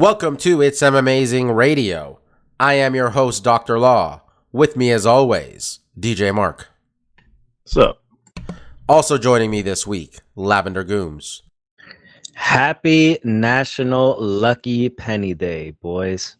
Welcome to It's M Amazing Radio. I am your host, Dr. Law. With me, as always, DJ Mark. What's up? Also joining me this week, Lavender Gooms. Happy National Lucky Penny Day, boys.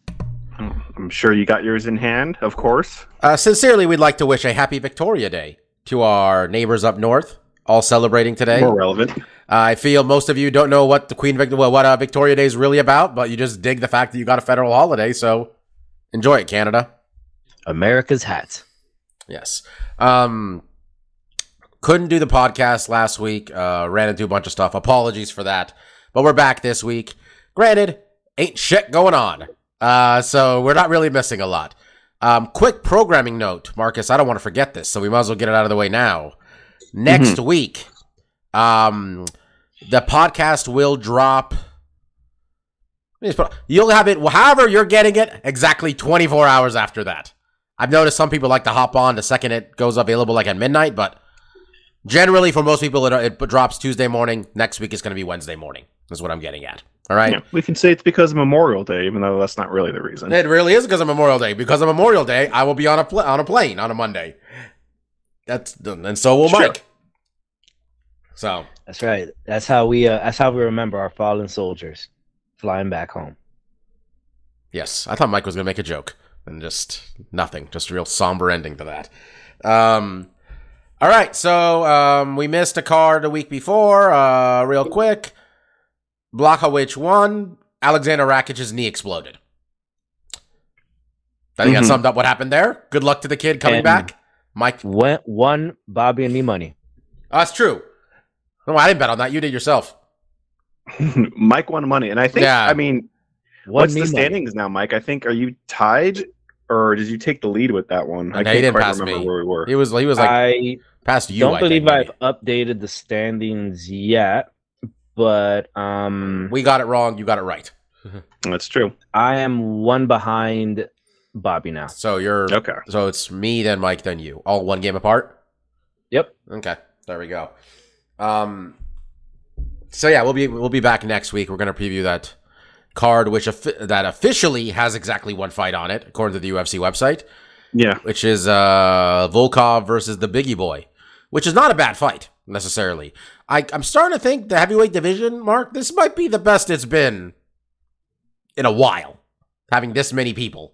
I'm sure you got yours in hand, of course. Uh, sincerely, we'd like to wish a happy Victoria Day to our neighbors up north, all celebrating today. More relevant. I feel most of you don't know what the Queen Vic- well, what uh, Victoria Day is really about, but you just dig the fact that you got a federal holiday. So enjoy it, Canada. America's hat. Yes. Um, couldn't do the podcast last week. Uh, ran into a bunch of stuff. Apologies for that. But we're back this week. Granted, ain't shit going on. Uh, so we're not really missing a lot. Um, quick programming note, Marcus. I don't want to forget this, so we might as well get it out of the way now. Next week, um, the podcast will drop. You'll have it however you're getting it exactly 24 hours after that. I've noticed some people like to hop on the second it goes available, like at midnight, but generally for most people, it, it drops Tuesday morning. Next week is going to be Wednesday morning. Is what I'm getting at. All right. Yeah, we can say it's because of Memorial Day, even though that's not really the reason. It really is because of Memorial Day. Because of Memorial Day, I will be on a pl- on a plane on a Monday. That's and so will Sure. Mike. So That's right. That's how we. Uh, that's how we remember our fallen soldiers flying back home. yes, I thought Mike was gonna make a joke and just nothing. Just a real somber ending to that. Um, all right, so um, we missed a card a week before. Uh, real quick, Blachowicz won. Aleksandar Rakic's knee exploded. I think that Mhm. summed up what happened there. Good luck to the kid coming And- back. Mike, Went one Bobby and me money. that's true. No, I didn't bet on that. You did yourself. Mike won money, and I think. Yeah. I mean, One what's me the money. standings now, Mike? I think are you tied, or did you take the lead with that one? I can't didn't quite remember me. where we were. He was he was like I past you. I don't I believe think. I've updated the standings yet, but um, We got it wrong. You got it right. That's true. I am one behind Bobby now. So you're Okay. So it's me, then Mike, then you. All one game apart. Yep. Okay, there we go. Um, so yeah, we'll be we'll be back next week. We're gonna preview that card, which that officially has exactly one fight on it, according to the UFC website, Yeah. which is uh Volkov versus the Bigi Boy, which is not a bad fight necessarily. I I'm starting to think the heavyweight division, Mark, this might be the best it's been in a while, having this many people.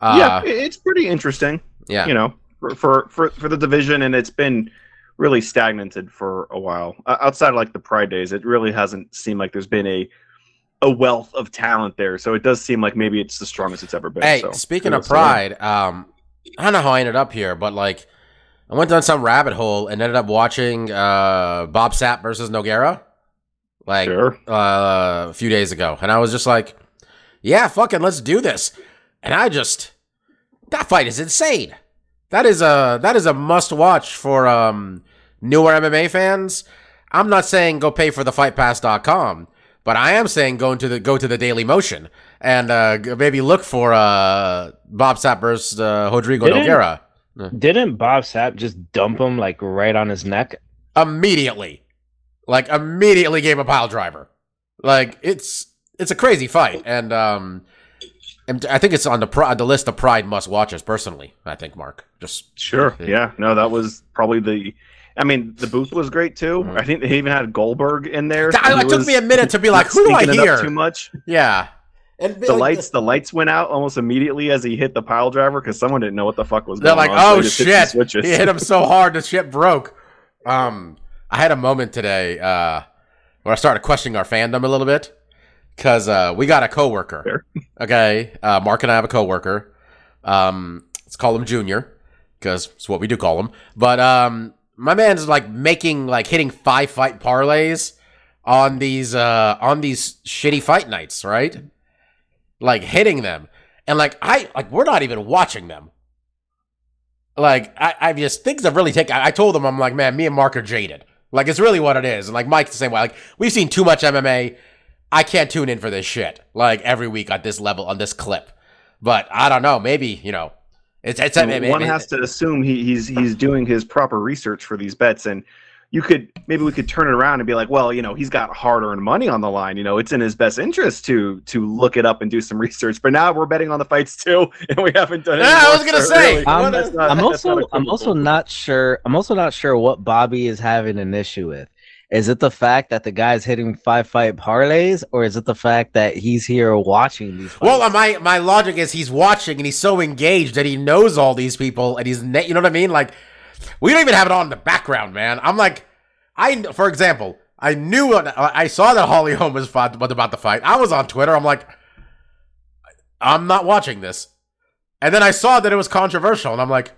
Uh, yeah. It's pretty interesting. yeah, You know, for, for for for the division, and it's been really stagnated for a while. Uh, outside of like the Pride days, it really hasn't seemed like there's been a a wealth of talent there. So it does seem like maybe it's the strongest it's ever been. Hey, so speaking of kudos to them. pride, um, I don't know how I ended up here, but like, I went down some rabbit hole and ended up watching uh, Bob Sapp versus Nogueira, like Sure. uh, a few days ago, and I was just like, "Yeah, fucking, let's do this." And I just, that fight is insane. That is a that is a must watch for um, newer MMA fans. I'm not saying go pay for the fightpass.com, but I am saying go into the go to the Daily Motion and uh, maybe look for uh, Bob Sapp versus uh, Rodrigo Didn't- Nogueira Didn't Bob Sapp just dump him like right on his neck? immediately, like immediately gave a pile driver. Like it's it's a crazy fight, and um, and I think it's on the pri- the list of Pride must watches. Personally, I think Mark just Sure. Yeah. No, that was probably the. I mean, the booth was great too. Mhm. I think they even had Goldberg in there. That- it took me a minute to be like, who do I stinking it up hear? Too much. yeah. And The lights, the lights went out almost immediately as he hit the pile driver because someone didn't know what the fuck was They're going like, on. so oh he just hit some shit! switches. He hit him so hard the shit broke. Um, I had a moment today uh, where I started questioning our fandom a little bit because uh, we got a coworker. Fair. Okay, uh, Mark and I have a coworker. Um, let's call him Junior because it's what we do call him. But um, my man's like making like hitting five fight parlays on these uh on these shitty fight nights, right? Like hitting them. And like I like we're not even watching them. Like I, I just things have really taken I, I told them I'm like, man, me and Mark are jaded. Like it's really what it is. And like Mike's the same way. Like we've seen too much MMA. I can't tune in for this shit. Like every week at this level on this clip. But I don't know, maybe, you know, it's it's One maybe- has to assume he, he's he's doing his proper research for these bets, and you could maybe we could turn it around and be like, well, you know, he's got hard-earned money on the line. You know, it's in his best interest to to look it up and do some research. But now we're betting on the fights too, and we haven't done. Yeah, I was gonna so say, really, um, I'm- not- I'm also I'm also not sure I'm also not sure what Bobby is having an issue with. Is it the fact that the guy's hitting five fight parlays, or is it the fact that he's here watching these? Fights? Well, uh, my my logic is he's watching and he's so engaged that he knows all these people and he's you know what I mean. Like we don't even have it on in the background, man. I'm like, I for example, I knew I saw that Holly Holm was about the fight. I was on Twitter. I'm like, I'm not watching this, and then I saw that it was controversial, and I'm like,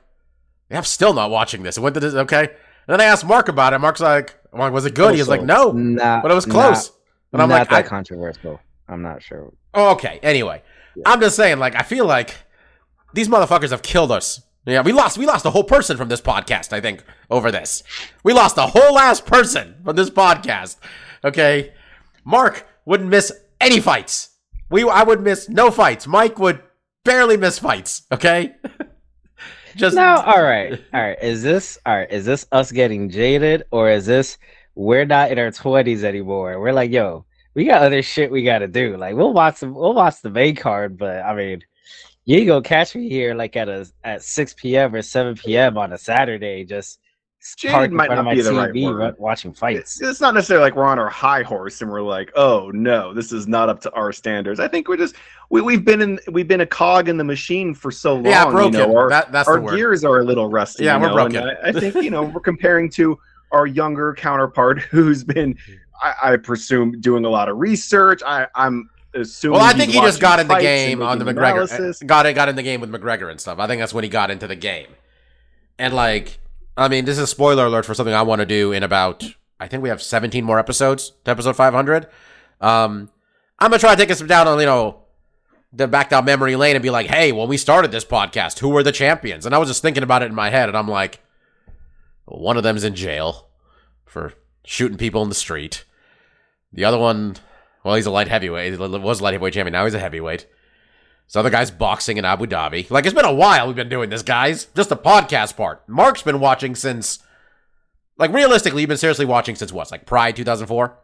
yeah, I'm still not watching this. It went to this okay, and then I asked Mark about it. Mark's like, I'm like, was it good? He was like, no, not, but it was close. And Not, I'm not like, that I, controversial. I'm not sure. Oh, okay. Anyway, I'm just saying, like, I feel like these motherfuckers have killed us. Yeah, we lost. We lost a whole person from this podcast. I think over this, we lost a whole ass person from this podcast. Okay, Mark wouldn't miss any fights. We, I would miss no fights. Mike would barely miss fights. Okay, just No, all right, all right. Is this all right? Is this us getting jaded, or is this we're not in our twenties anymore? We're like, yo, we got other shit we got to do. Like, we'll watch the we'll watch the main card, but I mean, you go catch me here like at a at six p.m. or seven p.m. on a Saturday, just Jaded might not be the right word. watching fights. It's, it's not necessarily like we're on our high horse and we're like, oh no, this is not up to our standards. I think we're just we, we've been in we've been a cog in the machine for so long. yeah, broken. You know, our that, that's our the word. gears are a little rusty. Yeah, you we're broken. I, I think you know we're comparing to our younger counterpart who's been, I, I presume, doing a lot of research. I, I'm assuming. Well, I think he just got in the game and on the McGregor. analysis. Got it. Got in the game with McGregor and stuff. I think that's when he got into the game. And like, I mean, this is a spoiler alert for something I want to do in about. I think we have 17 more episodes to episode 500. Um, I'm gonna try to take us down on you know, the back down memory lane and be like, hey, when we started this podcast, who were the champions? And I was just thinking about it in my head, and I'm like, one of them's in jail for shooting people in the street. The other one, well, he's a light heavyweight. He was a light heavyweight champion. Now he's a heavyweight. This the guy's boxing in Abu Dhabi. Like, it's been a while we've been doing this, guys. Just the podcast part. Mark's been watching since, like, realistically, you've been seriously watching since what? Like, Pride 2004?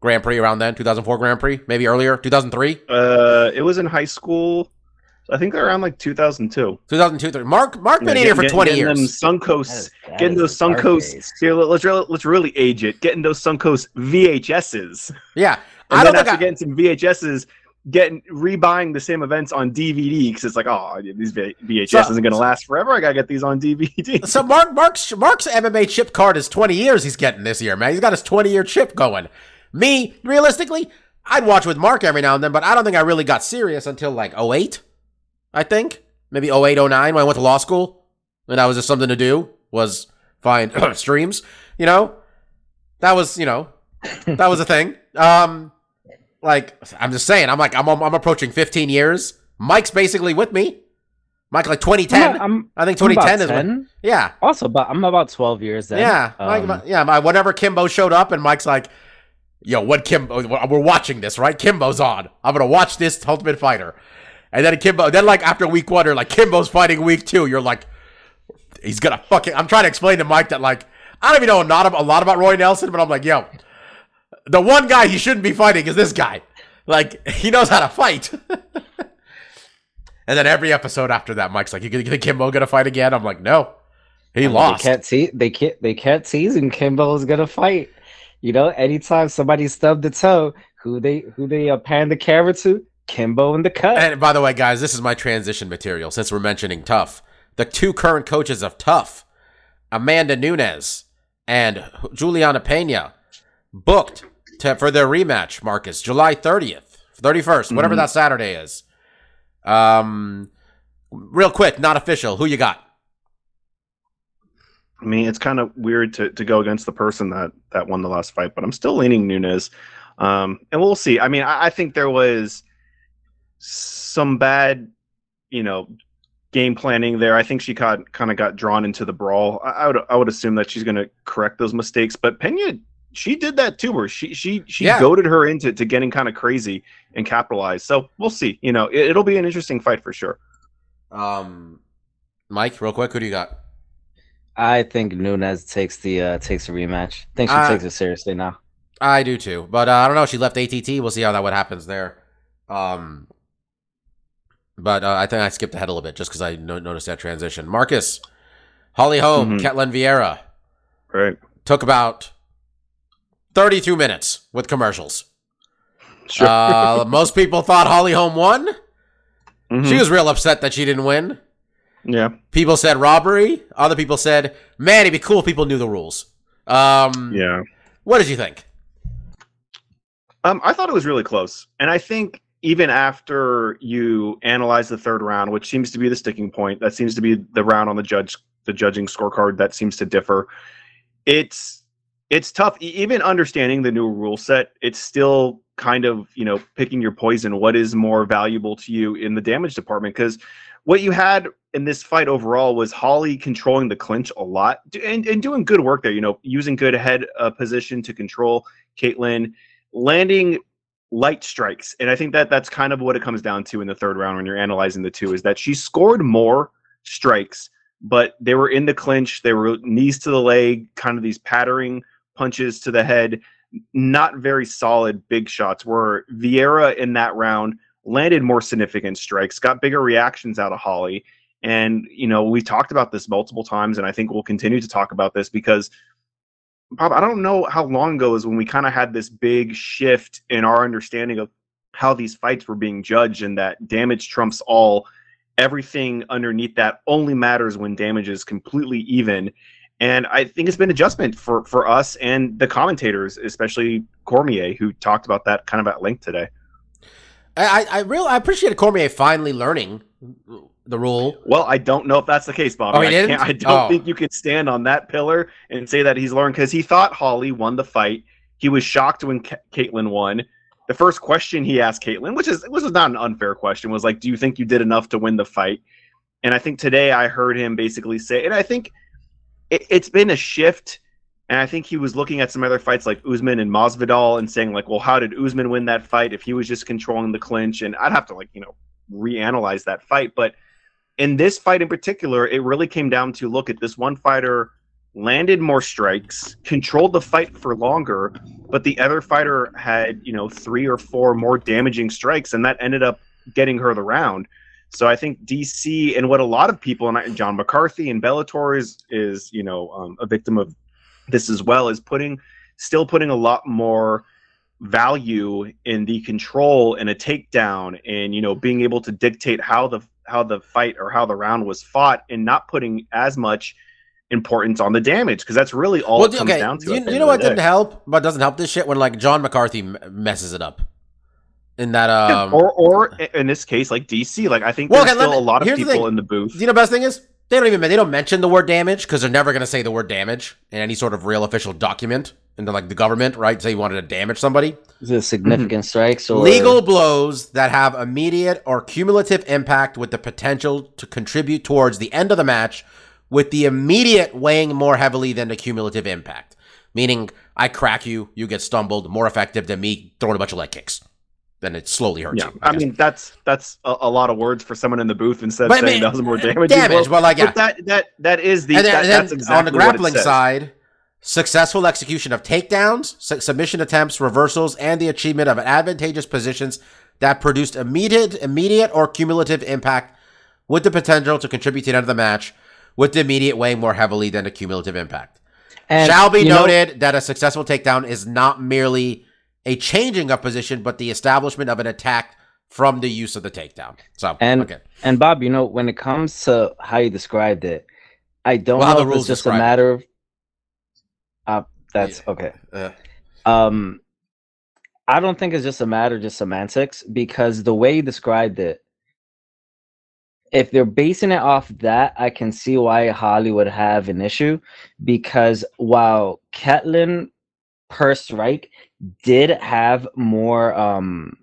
Grand Prix around then? 2004 Grand Prix? Maybe earlier? 2003? Uh, it was in high school. I think they're around like 2002. 2002? three. Mark, Mark been Yeah, in here for getting- 20 getting years. Them That Suncoast, is- that getting those the dark Suncoast. Here, let's really, let's really age it. Getting those Suncoast VHSs. Yeah. And I don't then think I, getting some VHSs, getting rebuying the same events on DVD because it's like, oh, these VHS So- isn't going to last forever. I gotta get these on DVD. So Mark Mark's Mark's MMA chip card is 20 years he's getting this year, man. He's got his 20 year chip going. Me, realistically, I'd watch with Mark every now and then, but I don't think I really got serious until like 08, I think. Maybe 08, 09 when I went to law school. And that was just something to do, was find streams, you know? That was, you know, that was a thing. Um like I'm just saying, I'm like I'm I'm approaching 15 years. Mike's basically with me. Mike like 2010. I'm, I'm, I think I'm about 2010 is when Yeah. Also, but I'm about twelve years then. Yeah, Um, yeah. My, whenever Kimbo showed up, and Mike's like, "Yo, what Kimbo? We're watching this, right? Kimbo's on. I'm gonna watch this Ultimate Fighter." And then Kimbo, then like after week one, or like Kimbo's fighting week two, you're like, he's gonna fucking. I'm trying to explain to Mike that like I don't even know not a lot about Roy Nelson, but I'm like, yo, the one guy he shouldn't be fighting is this guy. Like he knows how to fight. and then every episode after that, Mike's like, "You think Kimbo gonna fight again?" I'm like, "No, he I mean, lost." They can't see. They can't. They can't season Kimbo's gonna fight. You know, anytime somebody stubbed the toe, who they who they uh, pan the camera to? Kimbo in the cut. And by the way, guys, this is my transition material since we're mentioning TUF. The two current coaches of TUF, Amanda Nunes and Julianna Pena, booked to, for their rematch, Marcus, July 30th, 31st, whatever Mhm. that Saturday is. Um, real quick, not official. Who you got? I mean, it's kind of weird to, to go against the person that, that won the last fight, but I'm still leaning Nunes. Um, and we'll see. I mean, I, I think there was some bad, you know, game planning there. I think she got kind of got drawn into the brawl. I, I would I would assume that she's going to correct those mistakes. But Pena, she did that too, where she she she Yeah. goaded her into to getting kind of crazy and capitalized. So we'll see. You know, it, it'll be an interesting fight for sure. Um, Mike, real quick, who do you got? I think Nunes takes the uh, takes the rematch. I think she Uh, takes it seriously now. I do too, but uh, I don't know. She left ATT. We'll see how that what happens there. Um, but uh, I think I skipped ahead a little bit just because I no- noticed that transition. Marcus, Holly Holm, Mhm. Ketlen Vieira Right. took about thirty-two minutes with commercials. Sure. Uh, most people thought Holly Holm won. Mhm. She was real upset that she didn't win. yeah. People said robbery. Other people said, "Man, it'd be cool if people knew the rules." Um, Yeah. What did you think? Um, I thought it was really close, and I think even after you analyze the third round, which seems to be the sticking point, that seems to be the round on the judge the judging scorecard that seems to differ. It's it's tough, even understanding the new rule set. It's still kind of you know picking your poison. What is more valuable to you in the damage department? Because what you had in this fight overall was Holly controlling the clinch a lot and, and doing good work there. You know, using good head uh, position to control Ketlen, landing light strikes, and I think that that's kind of what it comes down to in the third round when you're analyzing the two is that she scored more strikes, but they were in the clinch. They were knees to the leg, kind of these pattering punches to the head, not very solid big shots. Where Vieira in that round landed more significant strikes, got bigger reactions out of Holly. And, you know, we've talked about this multiple times, and I think we'll continue to talk about this because, Bob, I don't know how long ago is when we kind of had this big shift in our understanding of how these fights were being judged and that damage trumps all. Everything underneath that only matters when damage is completely even. And I think it's been adjustment for, for us and the commentators, especially Cormier, who talked about that kind of at length today. I I, I real I appreciate Cormier finally learning the rule. Well, I don't know if that's the case, Bobby. Oh, he I, didn't? I don't Oh. think you can stand on that pillar and say that he's learned because he thought Holly won the fight. He was shocked when Ca- Ketlen won. The first question he asked Ketlen, which is which was not an unfair question, was like, "Do you think you did enough to win the fight?" And I think today I heard him basically say, and I think it, it's been a shift. And I think he was looking at some other fights like Usman and Masvidal and saying like, "Well, how did Usman win that fight if he was just controlling the clinch?" And I'd have to like you know reanalyze that fight, but in this fight in particular, it really came down to look at this one fighter landed more strikes, controlled the fight for longer, but the other fighter had, you know, three or four more damaging strikes, and that ended up getting her the round. So I think DC and what a lot of people and John McCarthy and Bellator is is you know um, a victim of this as well is putting still putting a lot more value in the control and a takedown and you know being able to dictate how the how the fight or how the round was fought and not putting as much importance on the damage because that's really all it comes down to. You, you know what didn't help, but doesn't help this shit when like John McCarthy messes it up. In that, um, or or in this case, like DC, like I think Well, there's okay, still me- a lot of here's the people thing. in the booth. you know, best thing is they don't even they don't mention the word damage because they're never gonna say the word damage in any sort of real official document. And then like the government, right? Say you wanted to damage somebody. Is it significant strikes or Legal blows that have immediate or cumulative impact with the potential to contribute towards the end of the match, with the immediate weighing more heavily than the cumulative impact. Meaning, I crack you, you get stumbled, more effective than me throwing a bunch of leg kicks. Then it slowly hurts Yeah, you. I guess. mean that's that's a, a lot of words for someone in the booth instead of But I saying mean, that was more damage. damage, but like, yeah. But that that that is the and then, that, and then that's exactly on the grappling side, successful execution of takedowns, su- submission attempts, reversals, and the achievement of advantageous positions that produced immediate, immediate or cumulative impact, with the potential to contribute to the end of the match, with the immediate weighing more heavily than the cumulative impact. And, Shall be you know, noted that a successful takedown is not merely a changing of position, but the establishment of an attack from the use of the takedown. So, And- okay. And Bob, you know, when it comes to how you described it, I don't Well, know if it's just a it. matter of. Uh, that's okay. Uh, Um, I don't think it's just a matter of just semantics because the way you described it, if they're basing it off that, I can see why Holly would have an issue because while Ketlen per strike did have more um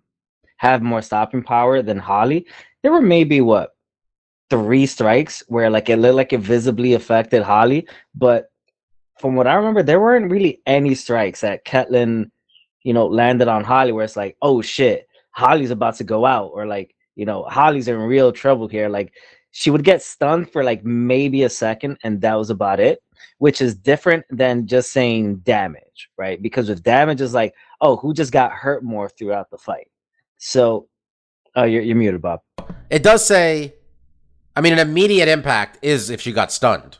have more stopping power than Holly, there were maybe what three strikes where like it looked like it visibly affected Holly, but from what I remember, there weren't really any strikes that Ketlen, you know, landed on Holly where it's like, oh shit, Holly's about to go out, or like, you know, Holly's in real trouble here. Like she would get stunned for like maybe a second, and that was about it, which is different than just saying damage, right? Because with damage is like, oh, who just got hurt more throughout the fight. So uh you're you're muted, Bob. It does say, I mean, an immediate impact is if she got stunned.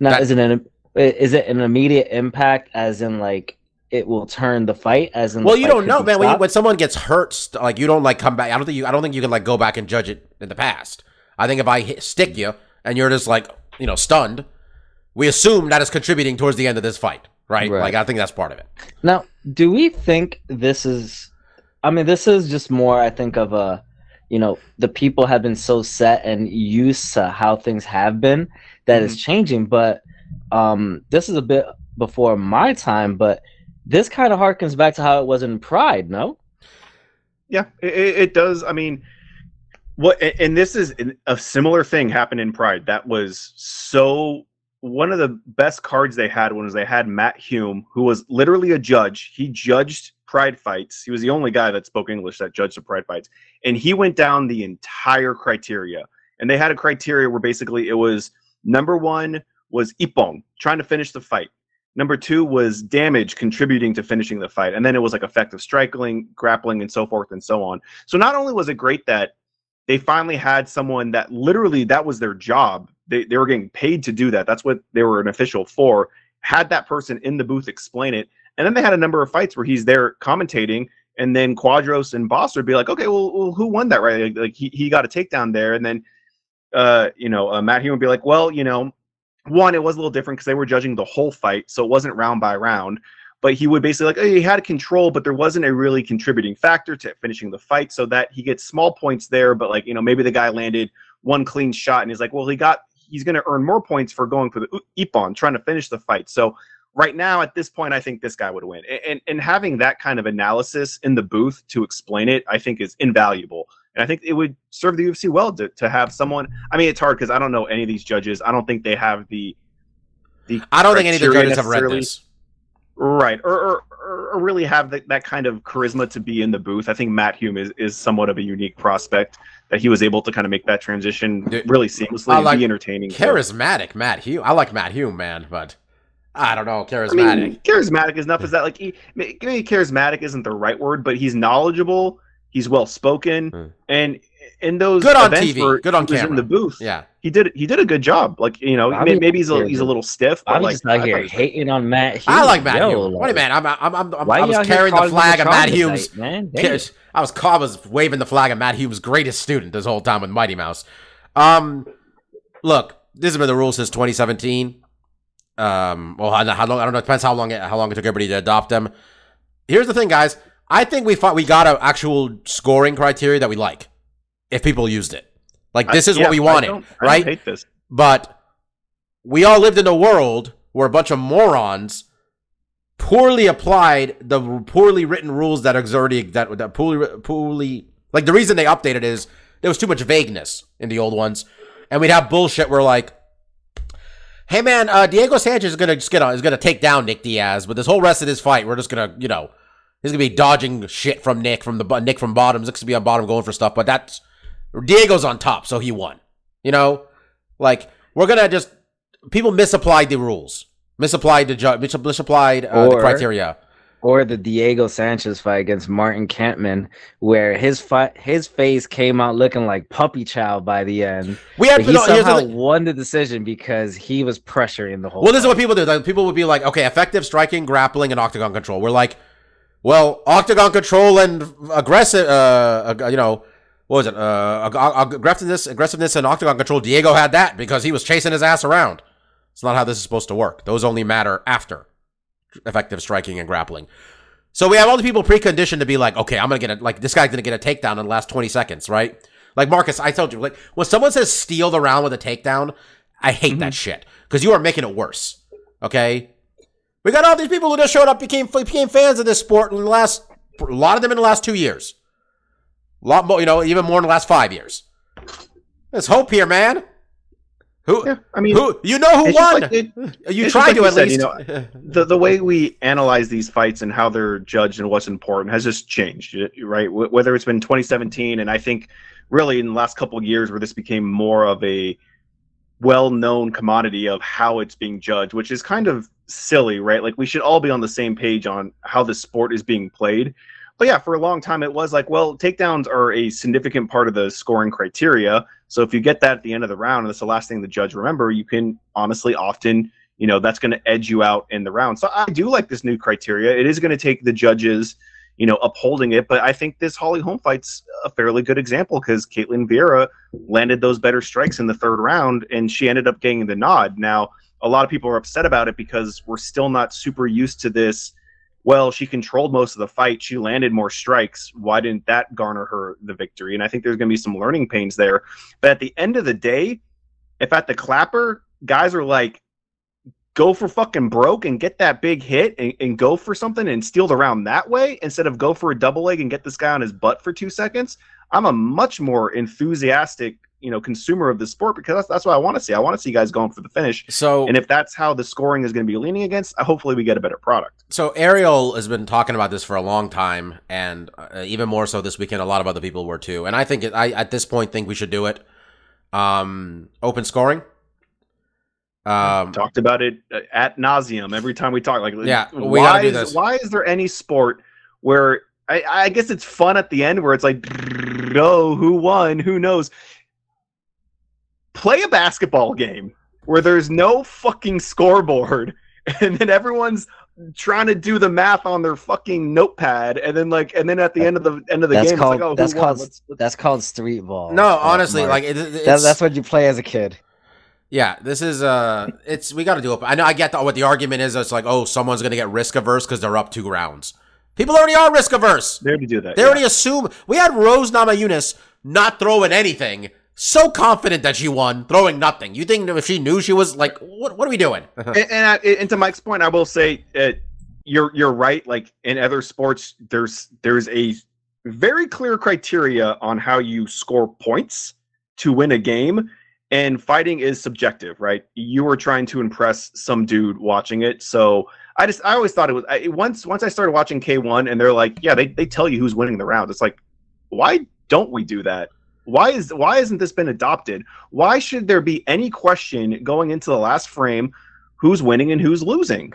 Now That- is it an is it an immediate impact as in like it will turn the fight as in Well, you don't know, man. When, you, when someone gets hurt, like you don't like come back. I don't think you. I don't think you can like go back and judge it in the past. I think if I hit, stick you and you're just like you know stunned, we assume that is contributing towards the end of this fight, right? Right. Like I think that's part of it. Now, do we think this is? I mean, this is just more. I think of a, you know, the people have been so set and used to how things have been that it's changing. But um, this is a bit before my time. But this kind of harkens back to how it was in Pride. No, Yeah, it, it it does. I mean, what and this is a similar thing happened in Pride. That was so one of the best cards they had was they had Matt Hume, who was literally a judge. He judged Pride fights. He was the only guy that spoke English that judged the Pride fights, and he went down the entire criteria. And they had a criteria where basically it was number one was Ippon trying to finish the fight. Number two was damage contributing to finishing the fight. And then it was like effective striking, grappling, and so forth and so on. So not only was it great that they finally had someone that literally that was their job. They, they were getting paid to do that. That's what they were an official for. Had that person in the booth explain it. And then they had a number of fights where he's there commentating. And then Quadros and Bas would be like, okay, well, well who won that, right? Like, like, he, he got a takedown there. And then, uh, you know, uh, Matt Hume would be like, well, you know, one, it was a little different because they were judging the whole fight, so it wasn't round by round. But he would basically like, oh, he had control, but there wasn't a really contributing factor to finishing the fight, so that he gets small points there. But like, you know, maybe the guy landed one clean shot, and he's like, well, he got, he's going to earn more points for going for the Ippon, trying to finish the fight. So right now, at this point, I think this guy would win. And and having that kind of analysis in the booth to explain it, I think is invaluable. And I think it would serve the UFC well to, to have someone. I mean, it's hard because I don't know any of these judges. I don't think they have the the I don't think any of the judges have read this. right or, or, or, or really have the, that kind of charisma to be in the booth. I think Matt Hume is, is somewhat of a unique prospect that he was able to kind of make that transition really seamlessly I and like be entertaining. Charismatic Matt Hume. I like Matt Hume, man, but I don't know. I Charismatic. mean, charismatic is enough. Is that like he, maybe charismatic isn't the right word, but he's knowledgeable. He's well spoken, Hmm. and in those Good on events TV, where good on camera. in the booth, yeah. he did he did a good job. Like you know, Bobby maybe he's a, he's a little stiff, but I'm like just out I here thought hating on Matt. Hume. I like Matt Yo, Hume. What do you like. I'm, I'm, I'm, I'm, I was carrying the calling him a flag of Matt troglodyte, Hume's. man. I was I was waving the flag of Matt Hume's greatest student this whole time with Mighty Mouse. Um, look, this has been the rule since 2017. Um, well, how, how long? I don't know. It depends how long it, how long it took everybody to adopt them. Here's the thing, guys. I think we fought, we got an actual scoring criteria that we like. If people used it, like this is Yeah, what we I wanted, I right? hate this. but we all lived in a world where a bunch of morons poorly applied the poorly written rules that already that that poorly poorly like the reason they updated is there was too much vagueness in the old ones, and we'd have bullshit where like. Hey man, uh, Diego Sanchez is gonna just gonna is gonna take down Nick Diaz, but this whole rest of this fight, we're just gonna, you know, he's gonna be dodging shit from Nick from the Nick from bottom. Nick's gonna be on bottom going for stuff, but that's Diego's on top, so he won. You know, like we're gonna just people misapplied the rules, misapplied the ju- misapplied uh, the criteria. or the Diego Sanchez fight against Martin Kampmann, where his fight, his face came out looking like puppy chow by the end. We had he no, the somehow won the decision because he was pressuring the whole. Well, this is what people do. Like, people would be like, okay, effective striking, grappling, and octagon control. We're like, well, octagon control and aggressive, uh, you know, what was it? Uh, ag- ag- aggressiveness, aggressiveness, and octagon control. Diego had that because he was chasing his ass around. It's not how this is supposed to work. Those only matter after effective striking and grappling. So we have all the people preconditioned to be like, okay, I'm gonna get a like this guy's gonna get a takedown in the last 20 seconds, right? Like Marcus, I told you, like when someone says steal the round with a takedown, I hate that shit because you are making it worse. Okay, we got all these people who just showed up became became fans of this sport in the last a lot of them in the last two years. A lot more, you know, even more in the last five years. There's hope here, man. Who? Yeah, I mean, who? You know who won? like it- you tried like to you at said, least. you know, the the way we analyze these fights and how they're judged and what's important has just changed, right? Whether it's been 2017 and I think really in the last couple of years where this became more of a well-known commodity of how it's being judged, which is kind of silly, right? Like we should all be on the same page on how the sport is being played. But yeah, for a long time it was like, well, takedowns are a significant part of the scoring criteria. So if you get that at the end of the round, and that's the last thing the judge remember, you can honestly often, you know, that's going to edge you out in the round. So I do like this new criteria. It is going to take the judges, you know, upholding it. But I think this Holly Holm fight's a fairly good example because Ketlen Vieira landed those better strikes in the third round, and she ended up getting the nod. Now, a lot of people are upset about it because we're still not super used to this. Well, she controlled most of the fight. She landed more strikes. Why didn't that garner her the victory? And I think there's going to be some learning pains there. But at the end of the day, if at the clapper, guys are like, go for fucking broke and get that big hit and, and go for something and steal the round that way instead of go for a double leg and get this guy on his butt for two seconds, I'm a much more enthusiastic, you know, consumer of the sport because that's, that's what I want to see. I want to see guys going for the finish. so And if that's how the scoring is going to be leaning against, hopefully we get a better product. So Ariel has been talking about this for a long time, and uh, even more so this weekend. A lot of other people were too, and I think it, I at this point think we should do it. Um, open scoring. Um, Talked about it uh, at nauseum every time we talk. Like, Yeah, we why gotta do is, this. Why is there any sport where I, I guess it's fun at the end where it's like, oh, who won? Who knows? Play a basketball game where there's no fucking scoreboard, and then everyone's trying to do the math on their fucking notepad, and then like, and then at the end of the end of the That's game, called it's like, oh, that's called Let's- let's- that's called street ball. no, uh, honestly, Mark. like it, it's, That- that's what you play as a kid. yeah. This is uh, it's we got to do it. I know I get the, what the argument is. It's like oh, someone's gonna get risk averse because they're up two rounds. People already are risk averse. They already do that. They yeah. already assume we had Rose Namajunas not throwing anything, so confident that she won, throwing nothing. You think if she knew she was like, what? What are we doing? and, and, I, and to Mike's point, I will say uh, you're you're right. Like in other sports, there's there's a very clear criteria on how you score points to win a game, and fighting is subjective, right? You were trying to impress some dude watching it, so I just I always thought it was I, once once I started watching K one, and they're like, yeah, they they tell you who's winning the round. It's like, why don't we do that? Why is why hasn't this been adopted? Why should there be any question going into the last frame? who's winning and who's losing.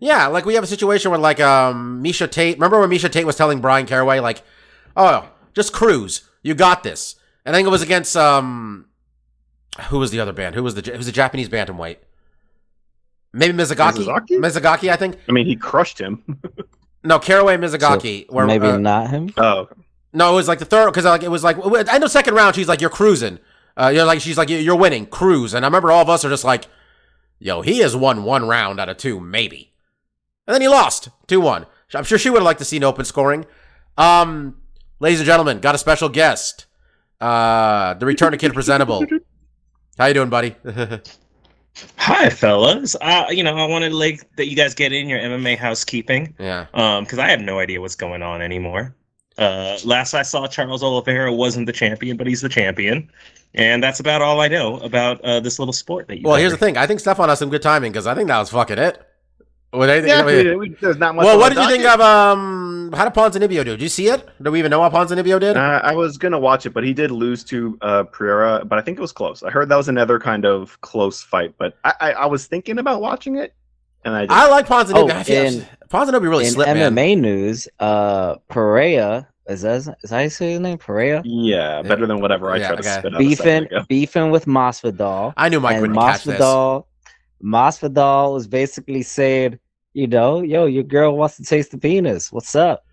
Yeah, like we have a situation where like um Miesha Tate. Remember when Miesha Tate was telling Bryan Caraway like, "Oh, just cruise. You got this." And I think it was against um who was the other band? Who was the who was the Japanese bantamweight? Maybe Mizugaki. Mizugaki? Mizugaki, I think. I mean, he crushed him. No, Caraway Mizugaki. where, Maybe uh, not him. oh, No, it was like the third because like it was like end of second round. She's like you're cruising. Uh, you're like she's like you're winning, cruise. And I remember all of us are just like, yo, he has won one round out of two, maybe. And then he lost two one. I'm sure she would have liked to see an open scoring. Um, ladies and gentlemen, got a special guest. Uh, the return of Kid Presentable. How you doing, buddy? Hi, fellas. Uh, you know, I wanted like that you guys get in your MMA housekeeping, yeah. um, because I have no idea what's going on anymore. Uh, last I saw, Charles Oliveira wasn't the champion, but he's the champion, and that's about all I know about uh, this little sport that you. Well, here's the thing. I think Stefan has some good timing because I think that was fucking it. What do you think? yeah. I mean- we- we- there's not much. well, what did you think of um? How did Ponzinibbio do? Did you see it? Do we even know what Ponzinibbio did? Uh, I was gonna watch it, but he did lose to uh, Pereira. But I think it was close. I heard that was another kind of close fight. But I, I, I was thinking about watching it, and I, just, I like Ponzinibbio. Oh, I feel in- Ponzinibbio really In slipped, MMA man. news, uh, Perea is that is that how you say his name? Perea yeah, better than whatever I Yeah, tried to spit out. beefing beefing with Masvidal. I knew Mike and would catch this. Masvidal, Masvidal was basically saying, you know, yo, your girl wants to taste the penis. What's up?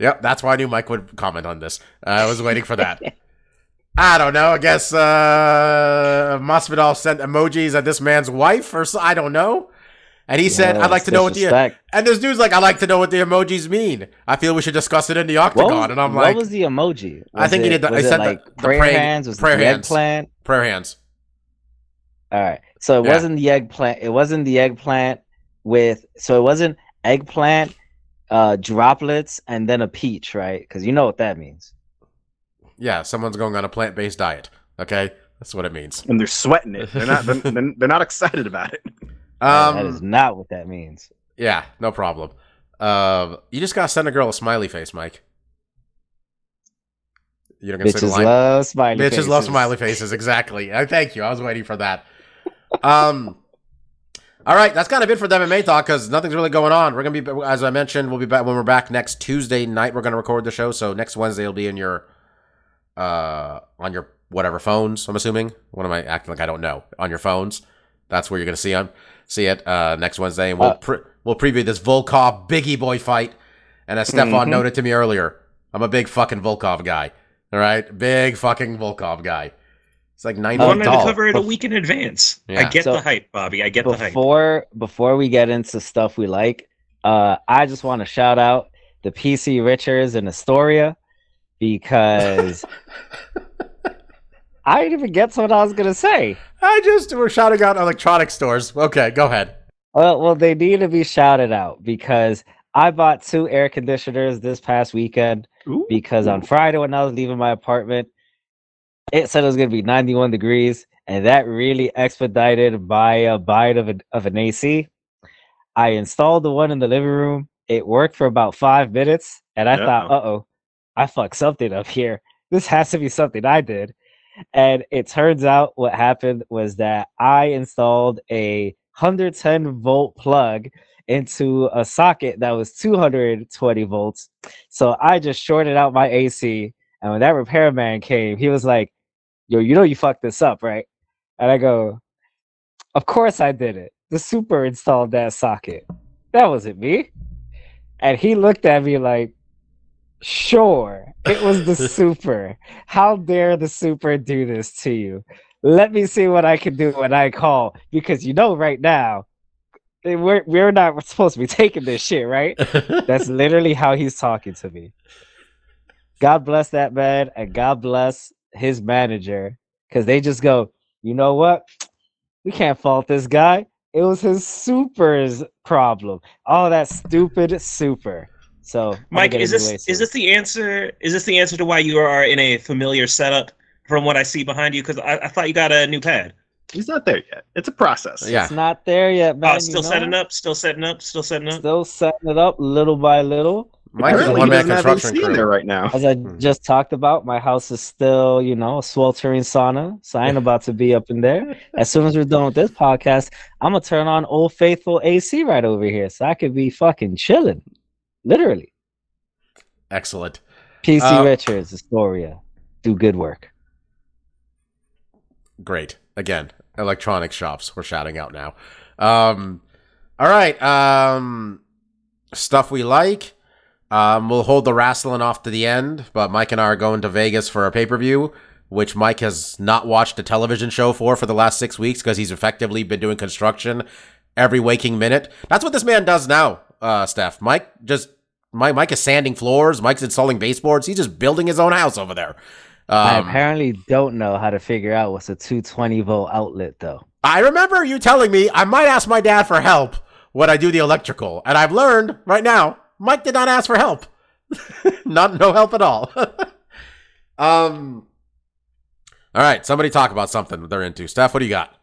Yep, that's why I knew Mike would comment on this. Uh, I was waiting for that. I don't know. I guess uh, Masvidal sent emojis at this man's wife, or so, I don't know. And he said, "I'd like to know what the." disrespect. And this dude's like, "I'd like to know what the emojis mean. I feel we should discuss it in the octagon." was, and I'm what like, "What was the emoji? I Was think he did the- Was he said the- like the prayer praying- hands? Was it prayer the hands. eggplant? "Prayer hands." All right. So it Yeah. wasn't the eggplant. It wasn't the eggplant with. So it wasn't eggplant, uh, droplets, and then a peach, right? Because you know what that means. Yeah, someone's going on a plant-based diet. Okay, that's what it means. and they're sweating it. They're not. they're, they're- they're not excited about it. Um, that is not what that means. yeah, no problem. Uh, you just gotta send a girl a smiley face, Mike. You're not gonna say the Bitches line. love smiley Bitches faces. love smiley faces. Exactly. I thank you. I was waiting for that. Um. All right, that's kind of it for the MMA talk because nothing's really going on. We're gonna be, as I mentioned, we'll be back when we're back next Tuesday night. We're gonna record the show, so next Wednesday will be in your, uh, on your whatever phones. I'm assuming. What am I acting like I don't know? On your phones. That's where you're gonna see them. See it uh, next Wednesday, and we'll Uh, pre- we'll preview this Volkov Bigi Boy fight. And as Stefan Mhm. noted to me earlier, I'm a big fucking Volkov guy. All right, big fucking Volkov guy. It's like nine I feet wanted to cover it a week in advance. Yeah. I get So- the hype, Bobby. I get the hype. before before we get into stuff we like, uh, I just want to shout out the PC Richards and Astoria because I didn't even get to what I was gonna say. I just we're shouting out electronic stores. Okay, go ahead. Well, well, they need to be shouted out because I bought two air conditioners this past weekend Ooh. because on Friday when I was leaving my apartment, it said it was gonna be 91 degrees, and that really expedited by a bite of, a, of an AC. I installed the one in the living room. It worked for about five minutes, and I thought, Uh-oh. uh oh, I fucked something up here. This has to be something I did. And it turns out what happened was that I installed a 110 volt plug into a socket that was 220 volts. So I just shorted out my AC. And when that repairman came, he was like, Yo, you know you fucked this up, right? And I go, Of course I did it. The super installed that socket. That wasn't me. And he looked at me like, Sure, it was the super. How dare the super do this to you? Let me see what I can do when I call. Because you know, right now, eh, we're, we're not supposed to be taking this shit, right? That's literally how he's talking to me. God bless that man and God bless his manager because they just go, you know what? We can't fault this guy. It was his super's problem. All that stupid super. So, Mike, is this is this the answer? Is this the answer to why you are in a familiar setup from what I see behind you? Because I, I thought you got a new pad. He's not there yet. It's a process. Yeah. It's not there yet, man. Oh, you still know? setting up, still setting up, still setting up. Still setting it up little by little. Mike's a Apparently, one he man construction AC in there crew. right now. As I Hmm. just talked about, my house is still, you know, a sweltering sauna. So I ain't about to be up in there. As soon as we're done with this podcast, I'm gonna turn on Old Faithful AC right over here, so I could be fucking chilling, literally. Excellent. PC Uh, Richards, Astoria, do good work. Great. Again, electronic shops. We're shouting out now. Um, all right. Um, stuff we like. Um, we'll hold the wrestling off to the end, but Mike and I are going to Vegas for a pay per view, which Mike has not watched a television show for for the last six weeks because he's effectively been doing construction every waking minute. That's what this man does now, uh, Steph. Mike just Mike, Mike is sanding floors. Mike's installing baseboards. He's just building his own house over there. I Um, apparently don't know how to figure out what's a 220 volt outlet though. I remember you telling me I might ask my dad for help when I do the electrical, and I've learned right now Mike did not ask for help. not no help at all. um. All right, somebody talk about something they're into. Steph, what do you got?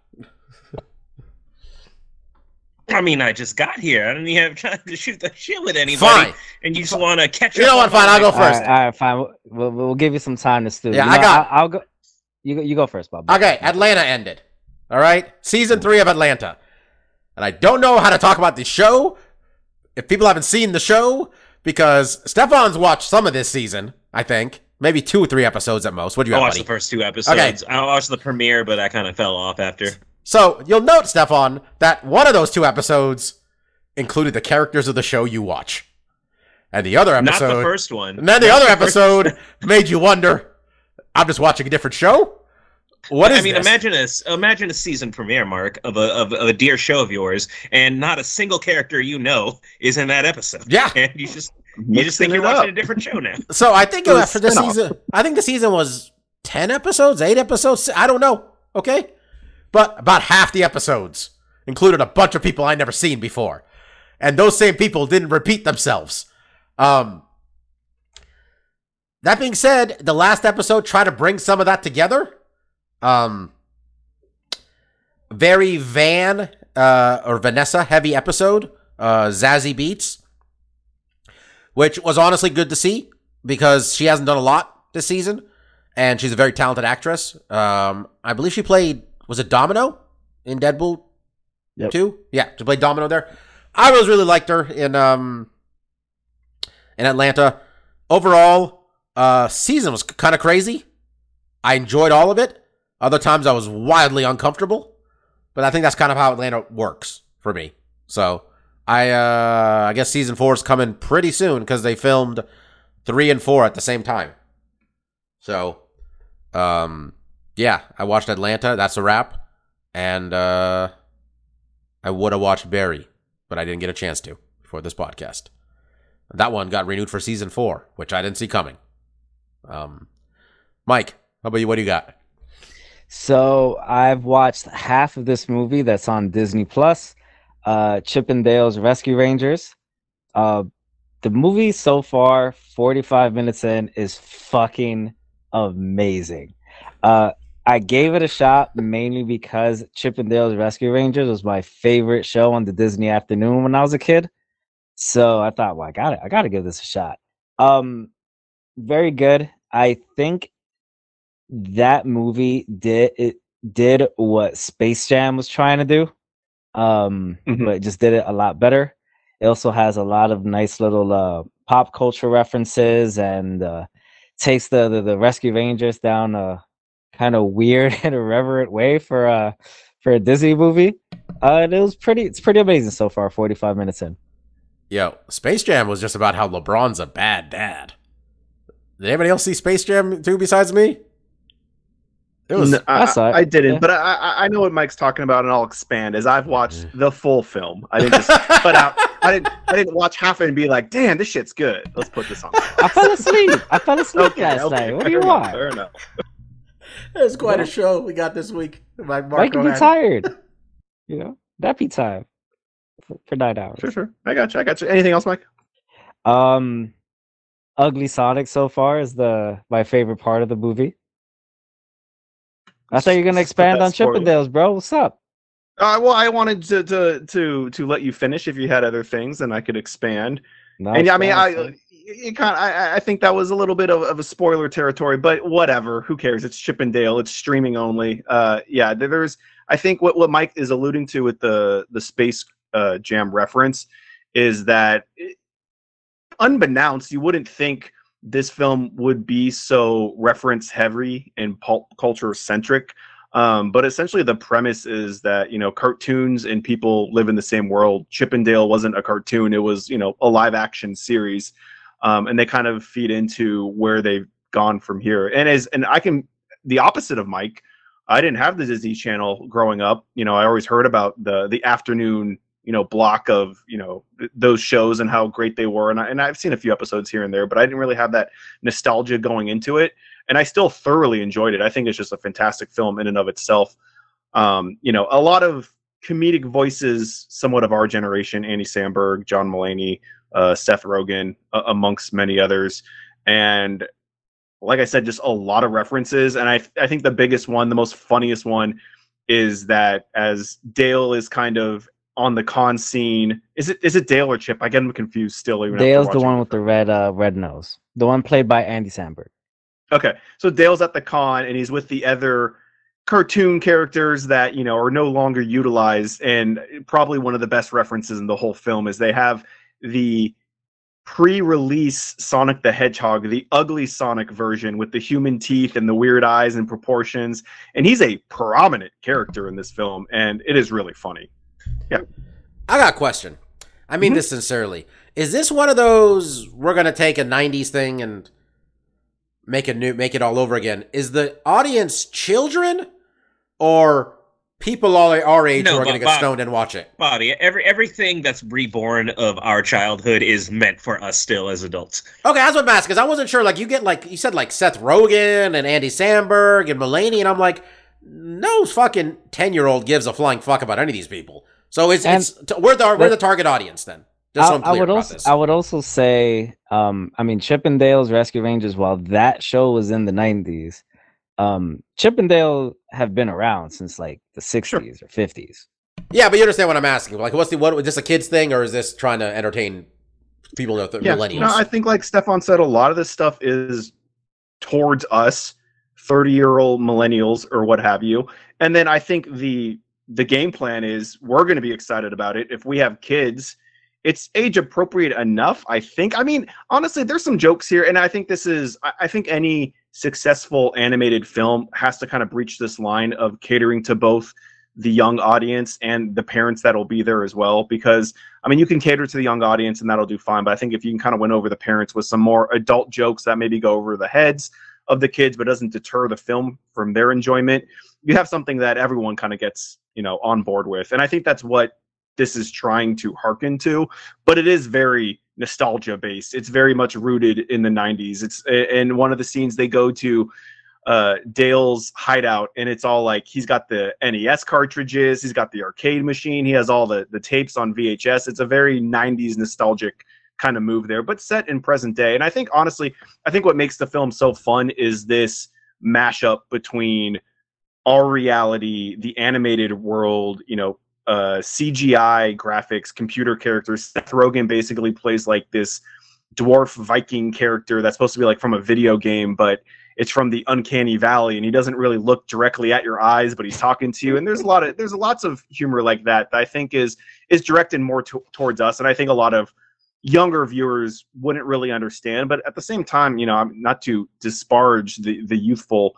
I mean, I just got here. I didn't even have time to shoot the shit with anybody, Fine. and you just want to catch You up. know what? on Fine, I'll go first. right, all right, fine. We'll, we'll give you some time to stew. Yeah, You I got- I, will go. You go. You go first, Bob. Okay, Atlanta ended. All right, season three of Atlanta, and I don't know how to talk about the show if people haven't seen the show because Stefan's watched some of this season. I think maybe two or three episodes at most. What do you have? I have, watched buddy? the first two episodes. I watched the premiere, but I kind of fell off after. So you'll note, Stefan, that one of those two episodes included the characters of the show you watch, and the other episode. Not the first one. and then the Not other first- episode made you wonder: I'm just watching a different show, What is I mean, this? imagine this. Imagine a season premiere, Mark, of a of, of a dear show of yours, and not a single character you know is in that episode. Yeah. and you just you just think you're it up. watching a different show now. So I think It was uh, after the season, I think the season was ten episodes, eight episodes. I don't know. Okay, but about half the episodes included a bunch of people I never seen before, and those same people didn't repeat themselves. Um, that being said, the last episode tried to bring some of that together. Um, very Van uh, or Vanessa heavy episode. Uh, Zazie Beetz which was honestly good to see because she hasn't done a lot this season, and she's a very talented actress. Um, I believe she played was it Domino in Deadpool Yep. Yeah, to play Domino there. I always really liked her in um in Atlanta. Overall, uh, season was kind of crazy. I enjoyed all of it. Other times I was wildly uncomfortable, but I think that's kind of how Atlanta works for me. So I uh I guess season four is coming pretty soon because they filmed three and four at the same time. So um yeah, I watched Atlanta, that's a wrap. And uh I would have watched Barry, but I didn't get a chance to for this podcast. That one got renewed for season four, which I didn't see coming. Um Mike, how about you? What do you got? So I've watched half of this movie that's on Disney Plus, uh, Chip 'n Dale's Rescue Rangers. Uh, the movie so far, 45 minutes in, is fucking amazing. Uh, I gave it a shot mainly because Chip 'n Dale's Rescue Rangers was my favorite show on the Disney afternoon when I was a kid. So I thought, well, I got it. I got to give this a shot. Um, very good. I think that movie did it did what Space Jam was trying to do, um, Mhm. but just did it a lot better. It also has a lot of nice little uh, pop culture references and uh, takes the, the the Rescue Rangers down a kind of weird and irreverent way for uh for a Disney movie. Uh, and it was pretty. It's pretty amazing so far. Forty five minutes in. Yo, Space Jam was just about how LeBron's a bad dad. Did anybody else see Space Jam 2 besides me? It was No, I, I saw it, I didn't, yeah. but I, I I know what Mike's talking about, and I'll expand. As I've watched the full film, I didn't just put out. I didn't. I didn't watch half of it and be like, "Damn, this shit's good." Let's put this on. I fell asleep. I fell asleep Okay, last okay, night. What do you enough, want? Fair enough. It was quite a show we got this week. By Why Marco can be tired? You know, that nappy time for, for nine hours. Sure, sure. I got you. I got you. Anything else, Mike? Um, Ugly Sonic so far is the my favorite part of the movie. I thought you were gonna expand on best spoiler. Chippendales, bro. What's up? Uh, well, I wanted to, to to to let you finish. If you had other things, and I could expand. No, and I mean, I you kind of, I, I think that was a little bit of, of a spoiler territory, but whatever. Who cares? It's Chippendale. It's streaming only. Uh, yeah, there's. I think what what Mike is alluding to with the the space uh, jam reference is that, it- unbeknownst, you wouldn't think this film would be so reference heavy and pulp culture centric. Um, but essentially, the premise is that you know cartoons and people live in the same world. Chippendale wasn't a cartoon; it was you know a live action series, um, and they kind of feed into where they've gone from here. And as and I can the opposite of Mike. I didn't have the Disney Channel growing up. You know, I always heard about the the afternoon you know block of you know those shows and how great they were, and I, and I've seen a few episodes here and there, but I didn't really have that nostalgia going into it and I still thoroughly enjoyed it. I think it's just a fantastic film in and of itself. Um, you know, a lot of comedic voices, somewhat of our generation: Andy Samberg, John Mulaney, uh, Seth Rogen, uh, amongst many others. And like I said, just a lot of references. And I, I think the biggest one, the most funniest one, is that as Dale is kind of on the con scene, is it is it Dale or Chip? I get him confused still. Even Dale's the one with the red uh red nose. The one played by Andy Samberg. Okay, so Dale's at the con and he's with the other cartoon characters that you know are no longer utilized, and probably one of the best references in the whole film is they have the pre-release Sonic the Hedgehog, the ugly Sonic version with the human teeth and the weird eyes and proportions, and he's a prominent character in this film, and it is really funny. Yeah. I got a question. I mean Mhm. this sincerely. Is this one of those we're gonna take a '90s thing and make a new, make it all over again. Is the audience children or people all our age No, who are going to get but- stoned and watch it? Bobby, every everything that's reborn of our childhood is meant for us still as adults. Okay, that's what I'm asking because I wasn't sure. Like you get like you said like Seth Rogen and Andy Samberg and Mulaney, and I'm like, no fucking ten year old gives a flying fuck about any of these people. So it's, And- it's t- we're the we're the target audience then. Just so I, I'm I clear would about also this. I would also say, um, I mean, Chippendales Rescue Rangers. While that show was in the '90s, um, Chippendale have been around since like the '60s or '50s. yeah, but you understand what I'm asking. Like, what's the what? Is this a kids thing or is this trying to entertain people that are Yeah, millennials? no, I think like Stefan said, a lot of this stuff is towards us, thirty-year-old millennials or what have you. And then I think the the game plan is we're going to be excited about it if we have kids. It's age appropriate enough, I think. I mean, honestly, there's some jokes here, and I think this is. I, think any successful animated film has to kind of breach this line of catering to both the young audience and the parents that'll be there as well because I mean, you can cater to the young audience and that'll do fine. But I think if you can kind of win over the parents with some more adult jokes that maybe go over the heads of the kids, but doesn't deter the film from their enjoyment, you have something that everyone kind of gets, you know, on board with. And I think that's what this is trying to hearken to. But it is very nostalgia based. It's very much rooted in the 90s. It's in one of the scenes they go to uh Dale's hideout and it's all like he's got the NES cartridges, he's got the arcade machine, he has all the the tapes on VHS. It's a very 90s nostalgic kind of move there, but set in present day. And I think honestly, I think what makes the film so fun is this mashup between our reality, the animated world, you know, uh CGI graphics, computer characters. Seth Rogen basically plays like this dwarf Viking character that's supposed to be like from a video game, but it's from the uncanny valley and he doesn't really look directly at your eyes but he's talking to you and there's a lot of there's lots of humor like that that i think is is directed more to, towards us and i think a lot of younger viewers wouldn't really understand but at the same time you know i'm not to disparage the the youthful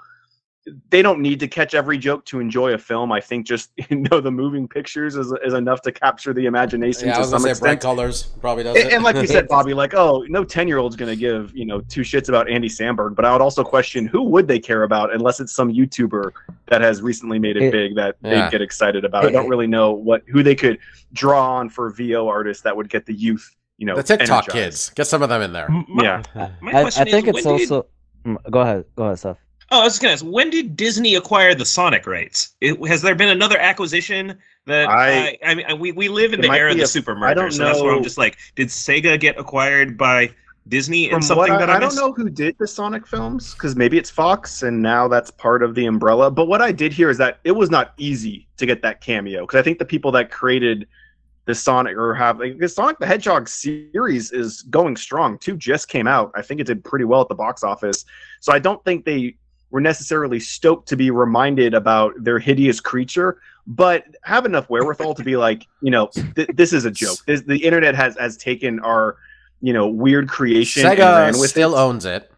they don't need to catch every joke to enjoy a film i think just you know the moving pictures is, is enough to capture the imagination yeah, I to was some gonna say bright extent colors probably does and, it. and like you said, Bobby, like, oh, no ten year old's gonna give, you know, two shits about Andy Samberg. But I would also question who would they care about unless it's some YouTuber that has recently made it, It- big that Yeah. they get excited about. I don't really know what who they could draw on for VO artists that would get the youth, you know, the TikTok energized. kids, get some of them in there. My- Yeah. My I, I question think is, it's also. Mm, Go ahead. Go ahead, Steph. Oh, I was just gonna ask, when did Disney acquire the Sonic rights? It, has there been another acquisition that I- I, I mean, we, we live in the era of the a- super I don't so that's where I'm just like, did Sega get acquired by Disney From and something I, that I, I don't know who did the Sonic films because maybe it's Fox and now that's part of the umbrella. But what I did hear is that it was not easy to get that cameo because I think the people that created the Sonic or have like, the Sonic the Hedgehog series is going strong. Two just came out. I think it did pretty well at the box office. So I don't think they were necessarily stoked to be reminded about their hideous creature, but have enough wherewithal to be like, you know, th- this is a joke. This, the internet has has taken our you know weird creation and Sega still it. owns it.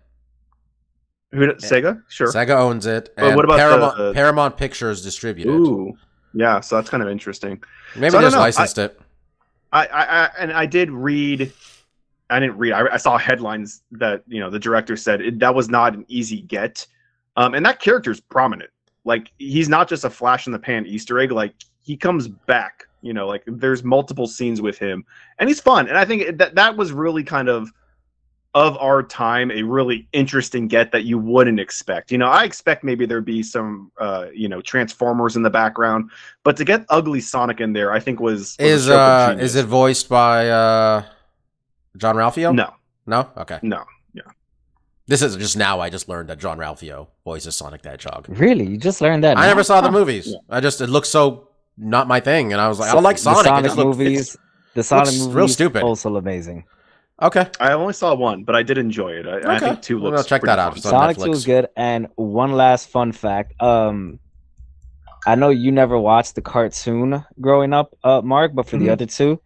Who, Sega, sure. Sega owns it, But what about Paramount, the- Paramount Pictures distributed. Ooh, yeah. So that's kind of interesting. Maybe So they just know. I- licensed it. I, I, I and I did read. I didn't read. I, I saw headlines that you know the director said it, that was not an easy get, um, and that character's prominent. Like he's not just a flash in the pan Easter egg. Like he comes back. You know, like there's multiple scenes with him, and he's fun. And I think that that was really kind of of our time a really interesting get that you wouldn't expect. You know, I expect maybe there'd be some uh, you know Transformers in the background, but to get ugly Sonic in there, I think was, was Is uh is it voiced by uh Jean-Ralphio? No, No? Okay. no. This is just now I just learned that Jean-Ralphio voices Sonic the Hedgehog. Really? You just learned that? I now? never saw the Huh. movies. I just it looks so not my thing and I was like I So- like the Sonic. It Sonic looked- movies. The Sonic looks movies real stupid. also amazing. Okay. I only saw one, but I did enjoy it. I, I think two Well, looks. I'll check that out. fun. It's Sonic Netflix. 2 is good. And one last fun fact. Um I know you never watched the cartoon growing up, uh, Mark, but for the Mhm. other two,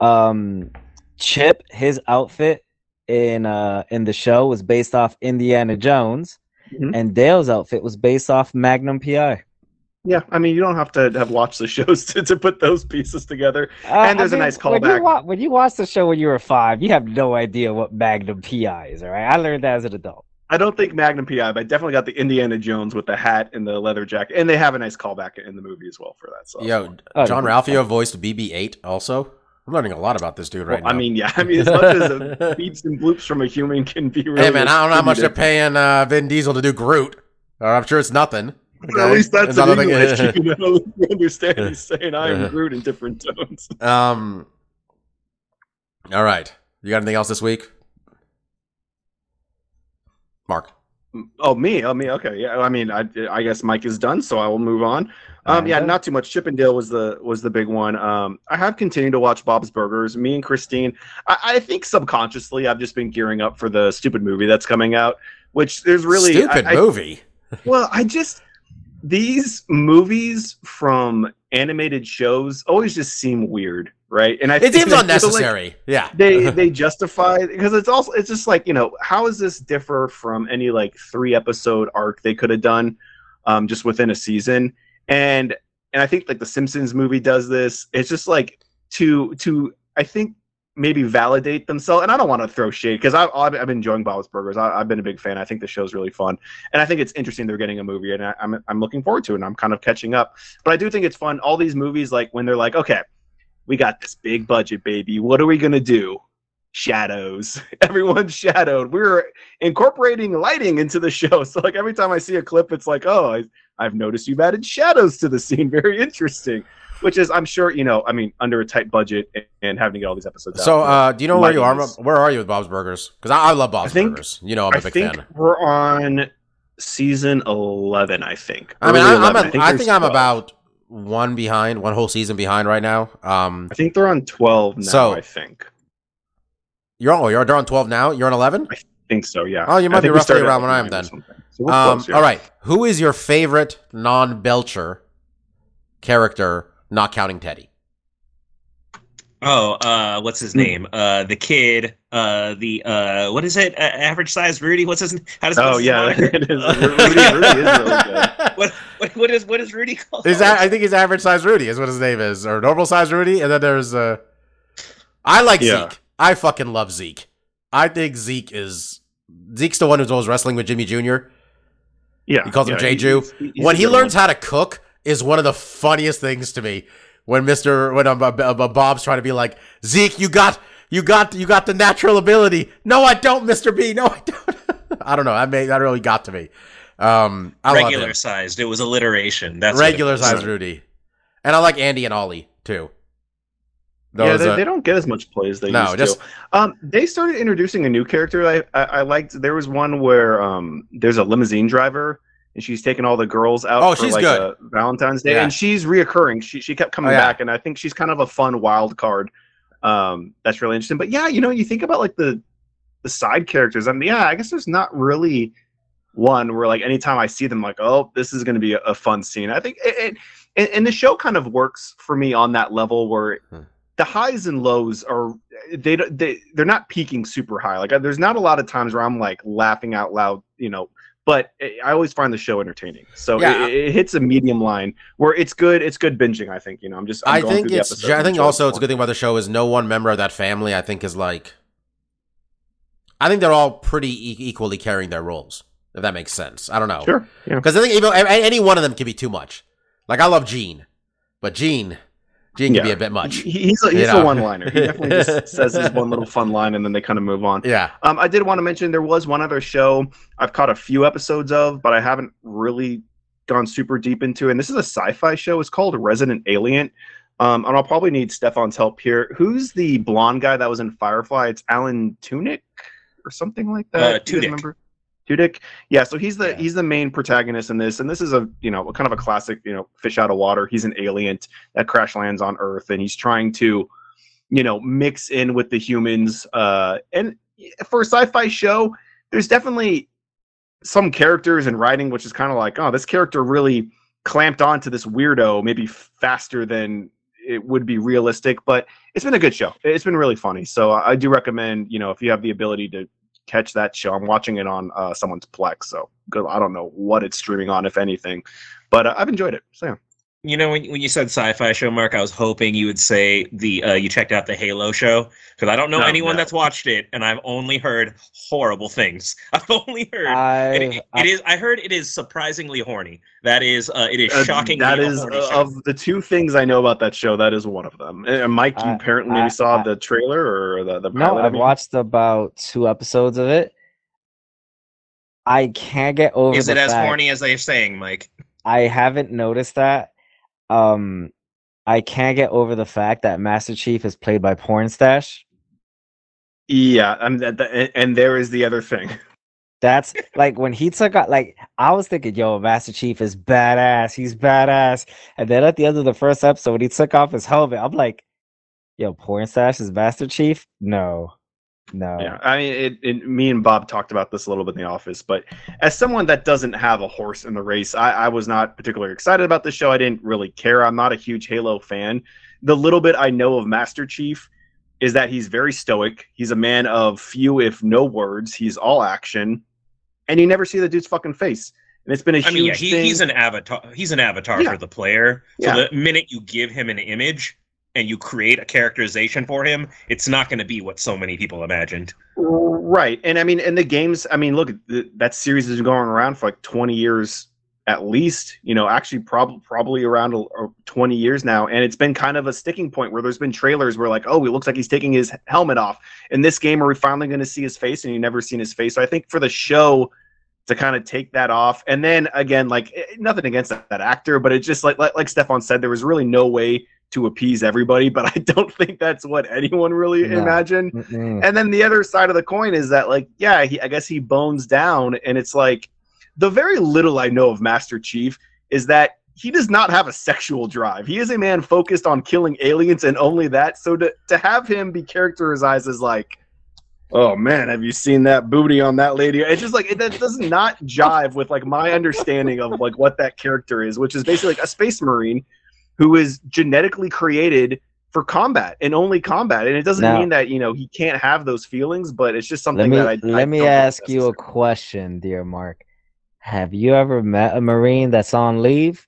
um Chip, his outfit in uh in the show was based off Indiana Jones, Mhm. and Dale's outfit was based off Magnum PI. Yeah, I mean, you don't have to have watched the shows to, to put those pieces together. Uh, And there's a nice when you, callback. wa- when you watched the show when you were five, you have no idea what Magnum PI is. All right, I learned that as an adult. I don't think Magnum PI, but I definitely got the Indiana Jones with the hat and the leather jacket, and they have a nice callback in the movie as well for that. So, Yo, Oh, John yeah. Ralphio voiced BB-8 also. I'm learning a lot about this dude right Well, now. I mean, yeah, I mean, as much as beeps and bloops from a human can be really. hey man, I don't know how much they're paying uh, Vin Diesel to do Groot. Uh, I'm sure it's nothing. but At least that's an English. You know, you understand he's saying I am Groot in different tones. Um. All right. You got anything else this week, Mark? Oh, me? Oh, me? Okay, yeah. I mean, I, I guess Mike is done, so I will move on. Um, yeah, not too much. Chippendale was the was the big one. Um, I have continued to watch Bob's Burgers. Me and Christine, I, I think subconsciously, I've just been gearing up for the stupid movie that's coming out. Which there's really stupid I, I- movie. well, I just these movies from animated shows always just seem weird, right? And I It seems I feel like unnecessary. yeah. they they justify because it's also it's just like you know how does this differ from any like three episode arc they could have done um just within a season and and i think like the simpsons movie does this it's just like to to i think maybe validate themselves and i don't want to throw shade because I've, I've been enjoying bob's burgers I, i've been a big fan i think the show's really fun and i think it's interesting they're getting a movie and I, i'm i'm looking forward to it and i'm kind of catching up but i do think it's fun all these movies like when they're like okay we got this big budget, baby. What are we gonna do? Shadows. Everyone's shadowed. We're incorporating lighting into the show. So like every time I see a clip, it's like, oh, I, I've noticed you've added shadows to the scene. Very interesting. Which is, I'm sure, you know, I mean, under a tight budget and, having to get all these episodes So, out. uh, do you know where you are? Where are you with Bob's Burgers? Because I, I love Bob's I think- Burgers. You know, I'm a I big think fan. we're on season 11. I think. I mean, I, I'm, 11. a, I think, there's I'm 12. about one behind, one whole season behind right now. Um, I think they're on 12 now. So- I think. you're on, oh, you're on 12 now. You're on 11. I think so. Yeah. Oh, you might be think roughly around when I am then. something. So we're Um, close, yeah. all right. Who is your favorite non-Belcher character, not counting Teddy? Oh, uh, what's his name? Uh, the kid. Uh, the uh, what is it? Uh, average size Rudy. What's his? How does? Oh yeah, it is. Rudy, Rudy is really good. What, what what is what is Rudy called? Is that I think he's average size Rudy is what his name is, or normal size Rudy, and then there's uh I like Yeah. Zeke. I fucking love Zeke. I think Zeke is Zeke's the one who's always wrestling with Jimmy Jr. Yeah, He calls him yeah, Jeju. he's- he's when he learns one. how to cook is one of the funniest things to me. When Mister when um, uh, uh, Bob's trying to be like Zeke, you got you got you got the natural ability. No, I don't, Mister B. No, I don't. I don't know. That made that really got to me. Um, I love him. regular sized. It was alliteration. That's regular sized Rudy, and I like Andy and Ollie too. Yeah, they, uh, they don't get as much play as they no, used just to. Um, they started introducing a new character. I, I I liked. There was one where um, there's a limousine driver. And she's taking all the girls out Oh, for she's like good. a Valentine's Day, Yeah. and she's reoccurring. She she kept coming Oh, yeah. back, and I think she's kind of a fun wild card. Um, that's really interesting. But yeah, you know, you think about like the the side characters. I mean, yeah, I guess there's not really one where like anytime I see them, like, oh, this is going to be a, a fun scene. I think it, it and, and the show kind of works for me on that level where Hmm. The highs and lows are they they they're not peaking super high. Like uh, there's not a lot of times where I'm like laughing out loud, you know. But I always find the show entertaining, so Yeah. it, it hits a medium line where it's good. It's good binging. I think you know. I'm just. I'm I going think through it's. I think also it it's a good thing about the show is no one member of that family. I think is like. I think they're all pretty e- equally carrying their roles. If that makes sense, I don't know. Sure. Yeah. Because I think even any one of them can be too much. Like I love Gene, but Gene, Gene can be Yeah. a bit much. He's a, he's a one-liner. He definitely just says his one little fun line, and then they kind of move on. Yeah. Um, I did want to mention there was one other show I've caught a few episodes of, but I haven't really gone super deep into. It. And this is a sci-fi show. It's called Resident Alien. Um, and I'll probably need Stefan's help here. Who's the blonde guy that was in Firefly? It's Alan Tunick or something like that. Uh, Do you remember? Tudyk. Yeah, so he's the Yeah. he's the main protagonist in this, and this is a you know kind of a classic you know fish out of water. He's an alien that crash lands on Earth, and he's trying to you know mix in with the humans. Uh, and for a sci-fi show, there's definitely some characters and writing which is kind of like, oh, this character really clamped onto this weirdo maybe faster than it would be realistic. But it's been a good show. It's been really funny. So I do recommend you know if you have the ability to catch that show. I'm watching it on uh, someone's Plex, so good. I don't know what it's streaming on, if anything, but uh, I've enjoyed it. So yeah. You know, when, when you said sci-fi show, Mark, I was hoping you would say the uh, you checked out the Halo show because I don't know No, anyone no. that's watched it, and I've only heard horrible things. I've only heard I, it, it is. I heard it is surprisingly horny. That is, uh, it is Uh, shockingly that a is horny uh, of the two things I know about that show. That is one of them. Uh, Mike, you apparently maybe saw I- the trailer or the the no, pilot. I I've mean? watched about two episodes of it. I can't get over. Is the it as fact- horny as they're saying, Mike? I haven't noticed that. Um, I can't get over the fact that Master Chief is played by Porn Stash. Yeah, I'm that, that- and- and there is the other thing. That's like when he took out. Like I was thinking, yo, Master Chief is badass. He's badass. And then at the end of the first episode, when he took off his helmet, I'm like, yo, Porn Stash is Master Chief? No, no. Yeah, I mean, it, it, me and Bob talked about this a little bit in the office, but as someone that doesn't have a horse in the race, I, I was not particularly excited about the show. I didn't really care. I'm not a huge Halo fan. The little bit I know of Master Chief is that he's very stoic. He's a man of few, if no words. He's all action, and you never see the dude's fucking face. And it's been a I huge I mean, yeah, he, thing. he's an avatar. He's an avatar Yeah. for the player. So Yeah. the minute you give him an image and you create a characterization for him, it's not going to be what so many people imagined. Right. And I mean, and the games, I mean, look, th- that series has been going around for like 20 years at least, you know, actually prob- probably around a- a 20 years now. And it's been kind of a sticking point where there's been trailers where like, oh, it looks like he's taking his helmet off. In this game, are we finally going to see his face? And you never seen his face. So I think for the show to kind of take that off. And then again, like eh, nothing against that, that actor, but it's just like, like, like Stefan said, there was really no way to appease everybody, but I don't think that's what anyone really No. imagined. Mm-mm. And then the other side of the coin is that, like, yeah, he, I guess he bones down, and it's like the very little I know of Master Chief is that he does not have a sexual drive. He is a man focused on killing aliens and only that. So to to have him be characterized as like, oh man, have you seen that booty on that lady? It's just like it that does not jive with like my understanding of like what that character is, which is basically like a space marine who is genetically created for combat and only combat. And it doesn't Now- mean that you know he can't have those feelings, but it's just something me that I I let me ask you a question, dear Mark. Have you ever met a Marine that's on leave?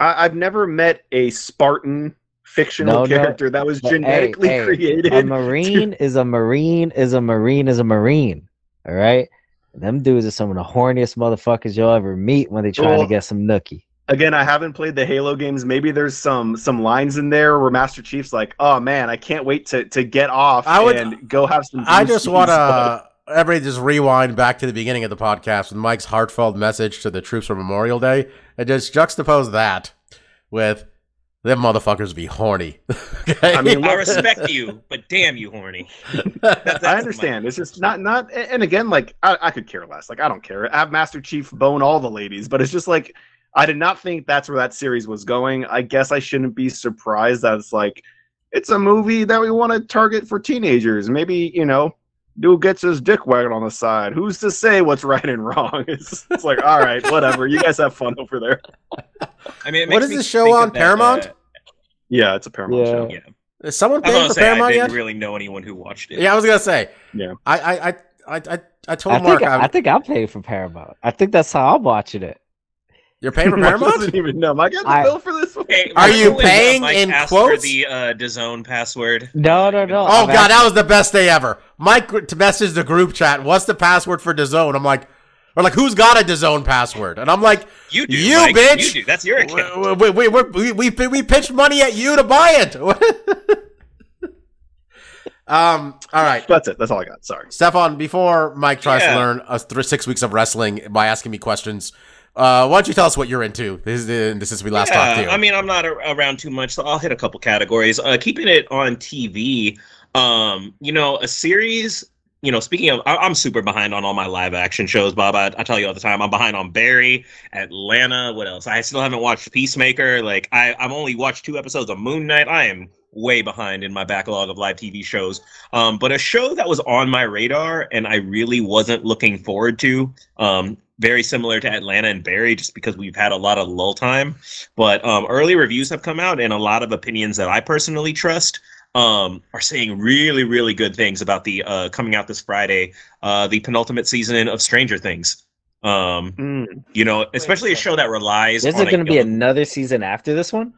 I, I've never met a Spartan fictional No, no, character that was but hey, genetically hey, created. A Marine is a Marine is a Marine is a Marine. All right. Them dudes are some of the horniest motherfuckers you'll ever meet when they trying Well, to get some nookie. Again, I haven't played the Halo games. Maybe there's some some lines in there where Master Chief's like, "Oh man, I can't wait to to get off I would- and go have some." I just want to everybody just rewind back to the beginning of the podcast with Mike's heartfelt message to the troops for Memorial Day and just juxtapose that with them motherfuckers be horny. okay? I mean, I respect you, but damn you, horny. I understand. It's just not not. And again, like I, I could care less. Like I don't care. I Have Master Chief bone all the ladies, but it's just like I did not think that's where that series was going. I guess I shouldn't be surprised that it's like it's a movie that we want to target for teenagers. Maybe you know, dude gets his dick wagged on the side. Who's to say what's right and wrong? It's, it's like all right, whatever. You guys have fun over there. I mean, it What makes is me this show on, of that, Paramount? uh, Yeah, it's a Paramount Yeah. show. yeah, Is someone I paying gonna for say I didn't yet? really know anyone who watched it. Yeah, I was gonna say. Yeah. I I I I I, I told I Mark think I'm, I think I'm paying for Paramount. I think that's how I'm watching it. You're paying for Mike Paramount. doesn't even know. Mike got the I- bill for this one. Hey, Are you when, paying Mike in asked quotes? For the uh, DAZN password. No, no, no. Oh I'm god, that was the best day ever. Mike gr- to message the group chat. What's the password for DAZN? I'm like, or like, who's got a DAZN password? And I'm like, You do, You Mike. bitch! You do. That's your account. we we we we, we, we, we pitched money at you to buy it. um. All right. That's it. That's all I got. Sorry. Stefan, before Mike tries Yeah. to learn us th- six weeks of wrestling by asking me questions, uh, why don't you tell us what you're into? This is the, since we last talked to you. I mean, I'm not a- around too much, so I'll hit a couple categories. Uh, keeping it on TV, um, you know, a series. You know, speaking of, I, I'm super behind on all my live action shows, Bob. I, I tell you all the time, I'm behind on Barry, Atlanta. What else? I still haven't watched Peacemaker. Like, I, I've only watched two episodes of Moon Knight. I am way behind in my backlog of live TV shows. Um, but a show that was on my radar and I really wasn't looking forward to, um, very similar to Atlanta and Barry, just because we've had a lot of lull time. But um, early reviews have come out, and a lot of opinions that I personally trust um, are saying really, really good things about the uh, coming out this Friday, uh, the penultimate season of Stranger Things. Um, Mm. you know, especially a show that relies. Is on it going to be another season after this one?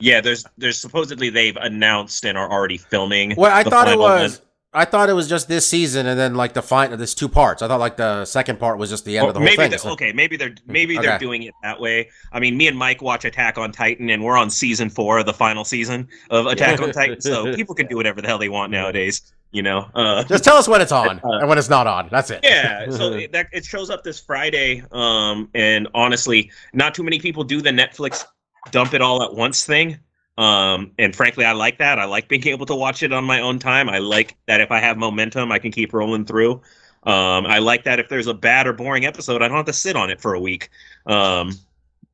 Yeah, there's there's supposedly they've announced and are already filming. Well, I the thought it was. one. I thought it was just this season, and then like the final. This two parts. I thought like the second part was just the end Well, of the whole maybe thing. So- okay, maybe they're maybe they're doing it that way. I mean, me and Mike watch Attack on Titan, and we're on season four, the final season of Attack on Titan. So people can do whatever the hell they want nowadays. You know. Uh, Just tell us when it's on Uh, and when it's not on. That's it. yeah so it, that it shows up this friday um and honestly not too many people do the netflix dump it all at once thing um and frankly i like that i like being able to watch it on my own time i like that if i have momentum i can keep rolling through um i like that if there's a bad or boring episode i don't have to sit on it for a week um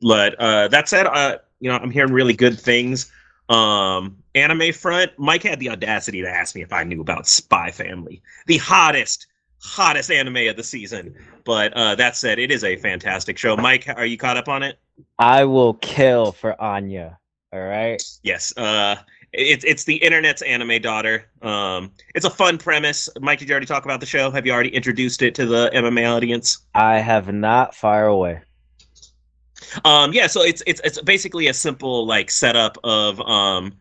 but uh that said uh you know i'm hearing really good things um anime front mike had the audacity to ask me if i knew about spy family the hottest hottest anime of the season. But uh, that said, it is a fantastic show. Mike, are you caught up on it? I will kill for Anya. All right. Yes. Uh, it's it's the internet's anime daughter. Um, it's a fun premise. Mike, did you already talk about the show? Have you already introduced it to the MMA audience? I have not fire away. Um, yeah, so it's it's it's basically a simple like setup of um,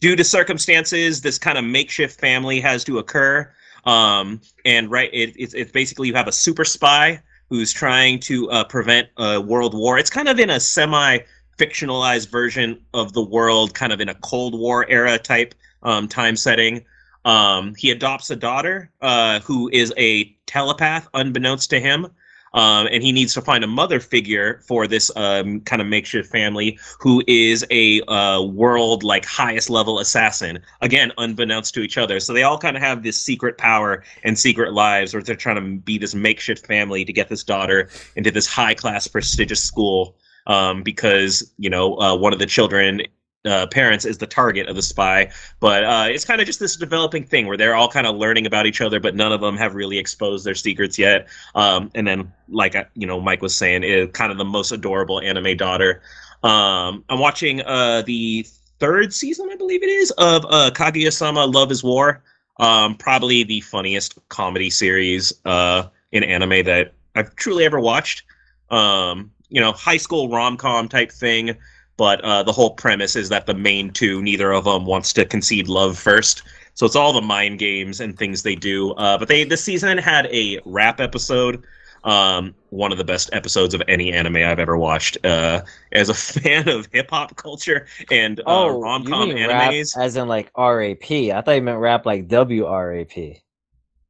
due to circumstances, this kind of makeshift family has to occur. Um, and right, it, it's it's basically you have a super spy who's trying to uh, prevent a world war. It's kind of in a semi fictionalized version of the world, kind of in a Cold War era type um, time setting. Um, he adopts a daughter uh, who is a telepath, unbeknownst to him. Um, and he needs to find a mother figure for this um, kind of makeshift family who is a uh, world like highest level assassin again unbeknownst to each other so they all kind of have this secret power and secret lives where they're trying to be this makeshift family to get this daughter into this high class prestigious school um, because you know uh, one of the children uh, parents is the target of the spy, but uh, it's kind of just this developing thing where they're all kind of learning about each other, but none of them have really exposed their secrets yet. Um, and then, like uh, you know, Mike was saying, is kind of the most adorable anime daughter. Um, I'm watching uh, the third season, I believe it is, of uh, Kaguya-sama: Love Is War. Um, probably the funniest comedy series uh, in anime that I've truly ever watched. Um, you know, high school rom com type thing but uh, the whole premise is that the main two, neither of them wants to concede love first. So it's all the mind games and things they do. Uh, but they this season had a rap episode, um, one of the best episodes of any anime I've ever watched. Uh, as a fan of hip hop culture and uh, Oh, rom com animes, as in like RAP? I thought you meant rap like WRAP.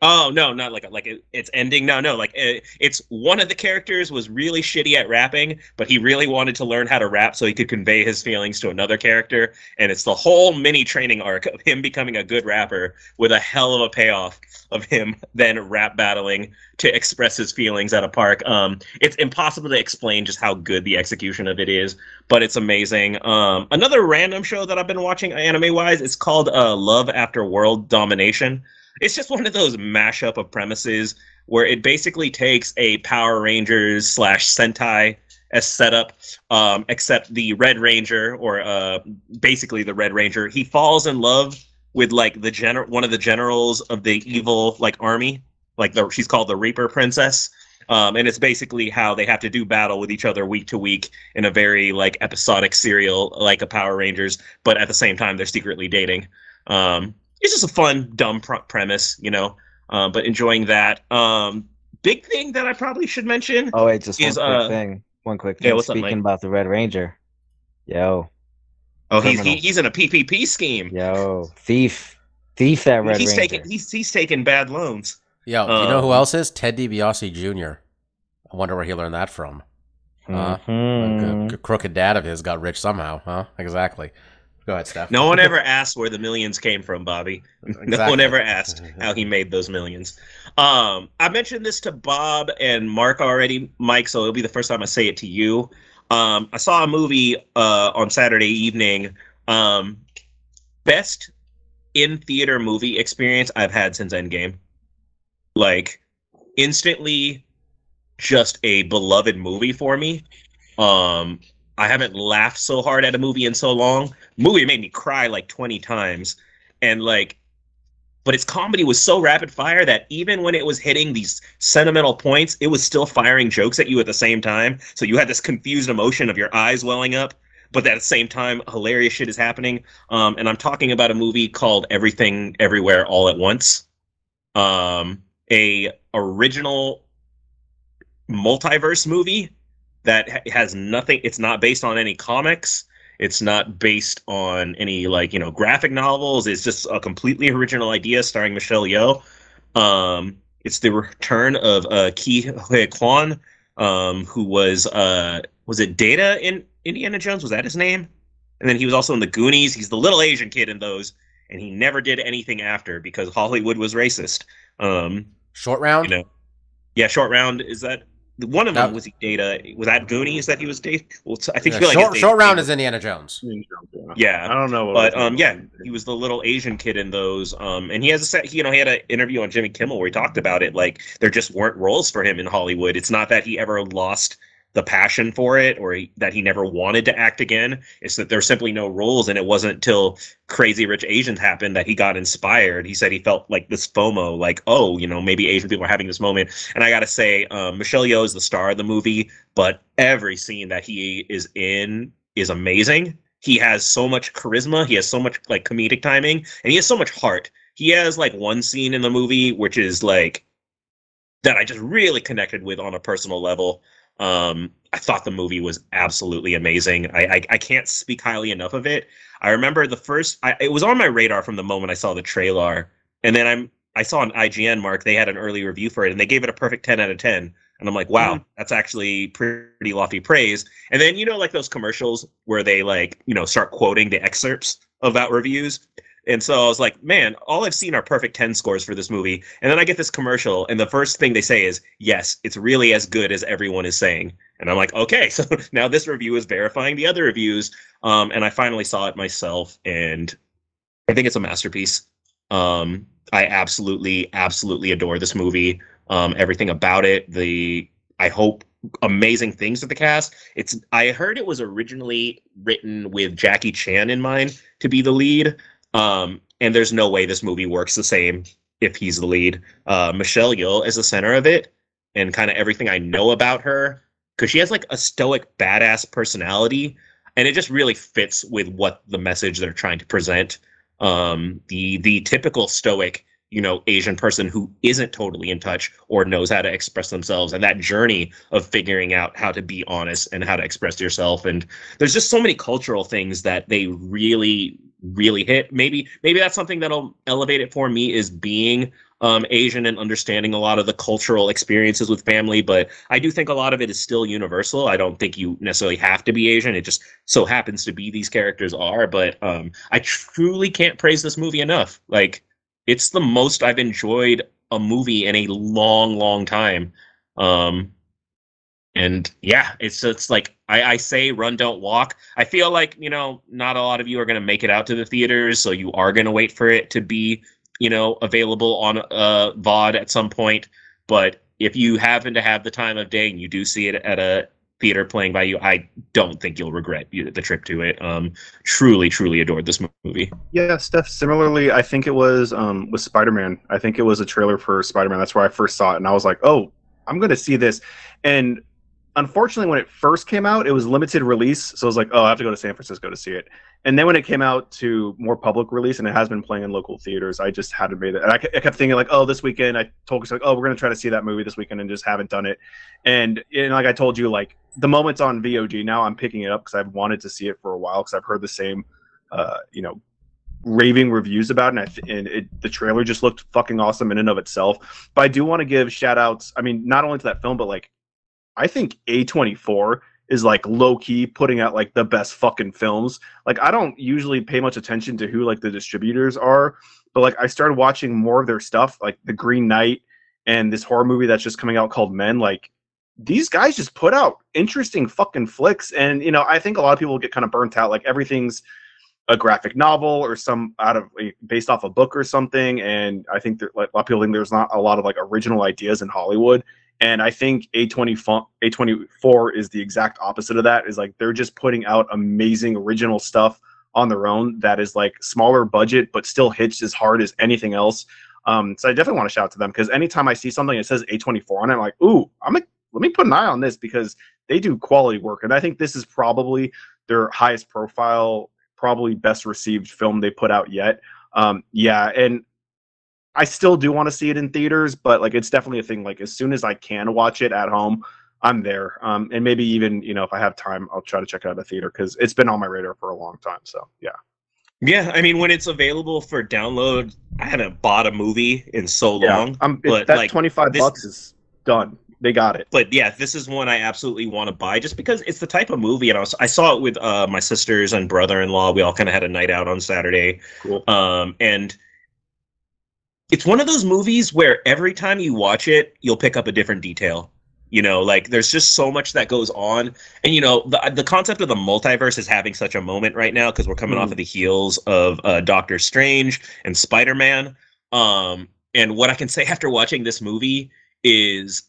Oh no, not like like it, it's ending. No, no, like it, it's one of the characters was really shitty at rapping, but he really wanted to learn how to rap so he could convey his feelings to another character, and it's the whole mini training arc of him becoming a good rapper with a hell of a payoff of him then rap battling to express his feelings at a park. Um, it's impossible to explain just how good the execution of it is, but it's amazing. Um, another random show that I've been watching anime wise, it's called uh, Love After World Domination it's just one of those mashup of premises where it basically takes a Power Rangers slash Sentai as setup, um, except the Red Ranger or uh, basically the Red Ranger, he falls in love with like the general one of the generals of the evil like army, like the she's called the Reaper Princess. Um, and it's basically how they have to do battle with each other week to week in a very like episodic serial like a Power Rangers, but at the same time they're secretly dating. Um, it's just a fun, dumb pr- premise, you know. Uh, but enjoying that. Um, big thing that I probably should mention. Oh wait, just one quick uh, thing. One quick yeah, thing. what's Speaking Mike? about the Red Ranger. Yo, oh, he's he, he's in a PPP scheme. yo, thief, thief that Red he's Ranger. taking he's he's taking bad loans. Yo, do you know who Um, else is? Ted DiBiase Jr. I wonder where he learned that from. Uh, Mhm. A c- crooked dad of his got rich somehow, huh? Exactly. Go ahead, Steph. No one ever asked where the millions came from, Bobby. No one ever asked how he made those millions. Um, I mentioned this to Bob and Mark already, Mike, so it'll be the first time I say it to you. Um, I saw a movie uh, on Saturday evening. Um, best in theater movie experience I've had since Endgame. Like, instantly, just a beloved movie for me. Um, I haven't laughed so hard at a movie in so long movie made me cry like 20 times and like but its comedy was so rapid fire that even when it was hitting these sentimental points, it was still firing jokes at you at the same time. So you had this confused emotion of your eyes welling up, but at the same time, hilarious shit is happening. Um, and I'm talking about a movie called Everything Everywhere All at Once, um, a original multiverse movie that has nothing. It's not based on any comics. It's not based on any like you know graphic novels. It's just a completely original idea starring Michelle Yeoh. Um, it's the return of uh, Ke Huy Quan, um, who was uh, was it Data in Indiana Jones? Was that his name? And then he was also in the Goonies. He's the little Asian kid in those, and he never did anything after because Hollywood was racist. Um, Short round. you know, yeah, short round is that one of them That- was he Data? Was that Goonies that he was Data? Well, I think Yeah, feel like short, it's short Data- round is Indiana Jones. Yeah. I don't know. what but um yeah he was the little asian kid in those um and he has a set you know he had an interview on jimmy kimmel where he talked about it like there just weren't roles for him in hollywood it's not that he ever lost the passion for it or he, that he never wanted to act again. It's that there's simply no roles and it wasn't until crazy rich asians happened that he got inspired. He said he felt like this fomo like oh you know maybe asian people are having this moment. And i gotta say um, michelle yeoh is the star of the movie but every scene that he is in is amazing. He has so much charisma. He has so much like comedic timing and he has so much heart. He has like one scene in the movie which is like that i just really connected with on a personal level um i thought the movie was absolutely amazing. I i, I can't speak highly enough of it. I remember the first I, it was on my radar from the moment i saw the trailer. And then i'm i saw an ign mark. They had an early review for it and they gave it a perfect 10 out of 10 and i'm like wow that's actually pretty lofty praise. And then you know like those commercials where they like you know start quoting the excerpts of that reviews and so I was like, man, all I've seen are perfect 10 scores for this movie. And then I get this commercial, and the first thing they say is, yes, it's really as good as everyone is saying. And I'm like, okay, so now this review is verifying the other reviews. Um, and I finally saw it myself, and I think it's a masterpiece. Um, I absolutely, absolutely adore this movie. Um, everything about it. The I hope amazing things with the cast. It's I heard it was originally written with Jackie Chan in mind to be the lead. Um, and there's no way this movie works the same if he's the lead. Uh, Michelle Yeoh is the center of it, and kind of everything I know about her, because she has like a stoic, badass personality, and it just really fits with what the message they're trying to present. Um, the the typical stoic, you know, Asian person who isn't totally in touch or knows how to express themselves, and that journey of figuring out how to be honest and how to express yourself. And there's just so many cultural things that they really really hit. Maybe maybe that's something that'll elevate it for me is being um asian and understanding a lot of the cultural experiences with family but i do think a lot of it is still universal. I don't think you necessarily have to be asian. It just so happens to be these characters are but um i truly can't praise this movie enough. Like it's the most i've enjoyed a movie in a long long time. Um and yeah it's it's like I, I say run don't walk i feel like you know not a lot of you are going to make it out to the theaters so you are going to wait for it to be you know available on uh vod at some point but if you happen to have the time of day and you do see it at a theater playing by you i don't think you'll regret the trip to it um truly truly adored this movie Yeah, Steph. Similarly, I think it was um, with Spider Man. I think it was a trailer for Spider Man. That's where I first saw it, and I was like, "Oh, I'm going to see this." And unfortunately, when it first came out, it was limited release, so I was like, "Oh, I have to go to San Francisco to see it." And then when it came out to more public release, and it has been playing in local theaters, I just hadn't made it. And I, I kept thinking like, "Oh, this weekend." I told like, "Oh, we're going to try to see that movie this weekend," and just haven't done it. And and like I told you, like the moment's on VOD now, I'm picking it up because I've wanted to see it for a while because I've heard the same, uh, you know, raving reviews about it, and, th- and it, the trailer just looked fucking awesome in and of itself. But I do want to give shout outs. I mean, not only to that film, but like, I think A24 is like low key putting out like the best fucking films. Like, I don't usually pay much attention to who like the distributors are, but like, I started watching more of their stuff, like The Green Knight and this horror movie that's just coming out called Men. Like, these guys just put out interesting fucking flicks. And, you know, I think a lot of people get kind of burnt out. Like, everything's a graphic novel or some out of based off a book or something and i think that like, a lot of people think there's not a lot of like original ideas in hollywood and i think A20 A24 is the exact opposite of that is like they're just putting out amazing original stuff on their own that is like smaller budget but still hits as hard as anything else. Um, so I definitely want to shout out to them because anytime I see something that says A24 on it, I'm like, ooh, I'm like, let me put an eye on this because they do quality work, and I think this is probably their highest profile, probably best received film they put out yet. Um, yeah, and I still do want to see it in theaters, but like it's definitely a thing. Like as soon as I can watch it at home, I'm there. Um, and maybe even you know if I have time, I'll try to check it out at the theater because it's been on my radar for a long time. So yeah. Yeah, I mean, when it's available for download, I haven't bought a movie in so long. I'm, but, that like, 25 bucks is done. They got it. but yeah, this is one I absolutely want to buy just because it's the type of movie. And I, was, I saw it with uh, my sisters and brother-in-law. We all kind of had a night out on Saturday, Cool. um, and it's one of those movies where every time you watch it, you'll pick up a different detail. You know, like there's just so much that goes on, and you know the the concept of the multiverse is having such a moment right now because we're coming off Mhm. of the heels of uh, Doctor Strange and Spider Man. Um, and what I can say after watching this movie is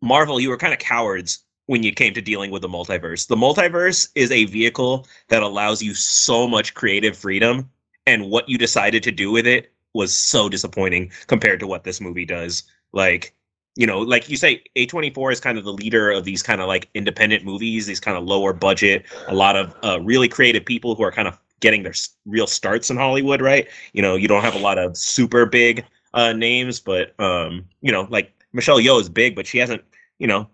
Marvel, you were kind of cowards when you came to dealing with the multiverse. The multiverse is a vehicle that allows you so much creative freedom, and what you decided to do with it was so disappointing compared to what this movie does. Like, you know, like you say, A24 is kind of the leader of these kind of like independent movies, these kind of lower budget, a lot of uh, really creative people who are kind of getting their real starts in Hollywood, right? You know, you don't have a lot of super big uh, names, but um, you know, like Michelle Yeoh is big, but she hasn't, you know,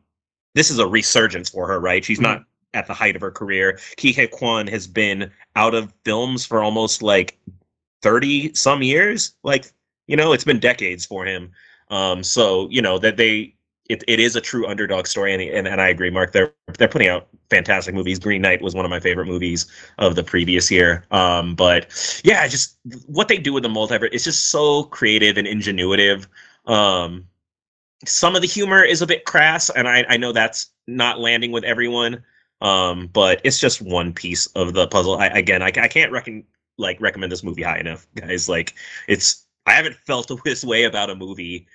this is a resurgence for her, right? She's not at the height of her career. Ke Huy Quan has been out of films for almost like 30 some years. Like, you know, it's been decades for him. Um, so, you know, that they it, it is a true underdog story and, and and I agree, Mark. They're they're putting out fantastic movies. Green Knight was one of my favorite movies of the previous year. Um, but yeah, just what they do with the multiverse, it's just so creative and ingenuitive. Um, some of the humor is a bit crass, and I, I know that's not landing with everyone. Um, but it's just one piece of the puzzle. I, again, I, I can't reckon like recommend this movie high enough, guys. Like it's I haven't felt this way about a movie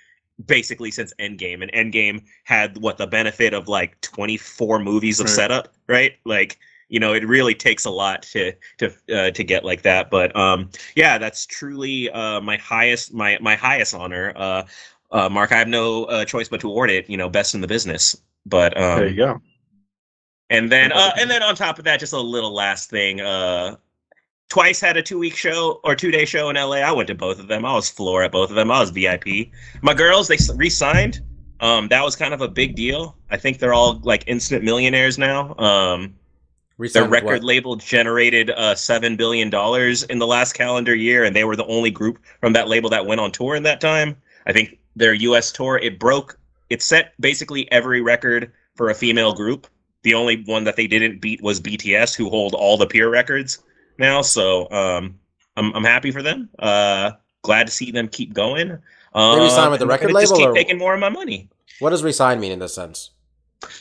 basically since Endgame, and Endgame had what the benefit of like 24 movies of Right. setup, right? Like you know, it really takes a lot to to uh, to get like that. But um, yeah, that's truly uh, my highest my my highest honor. Uh, uh, Mark, I have no uh, choice but to award it. You know, best in the business. But um, there you go. and then, uh, and then on top of that, just a little last thing. Uh, twice had a two week show or two day show in LA. I went to both of them. I was floor at both of them. I was VIP. My girls, they re signed. Um, that was kind of a big deal. I think they're all like instant millionaires now. Um, their record what? label generated uh, seven billion dollars in the last calendar year, and they were the only group from that label that went on tour in that time. I think their U.S. tour it broke. It set basically every record for a female group. The only one that they didn't beat was BTS, who hold all the peer records now. So um, I'm I'm happy for them. Uh, glad to see them keep going. Uh, re-signed with the record gonna just label, keep or- taking more of my money. What does resign mean in this sense?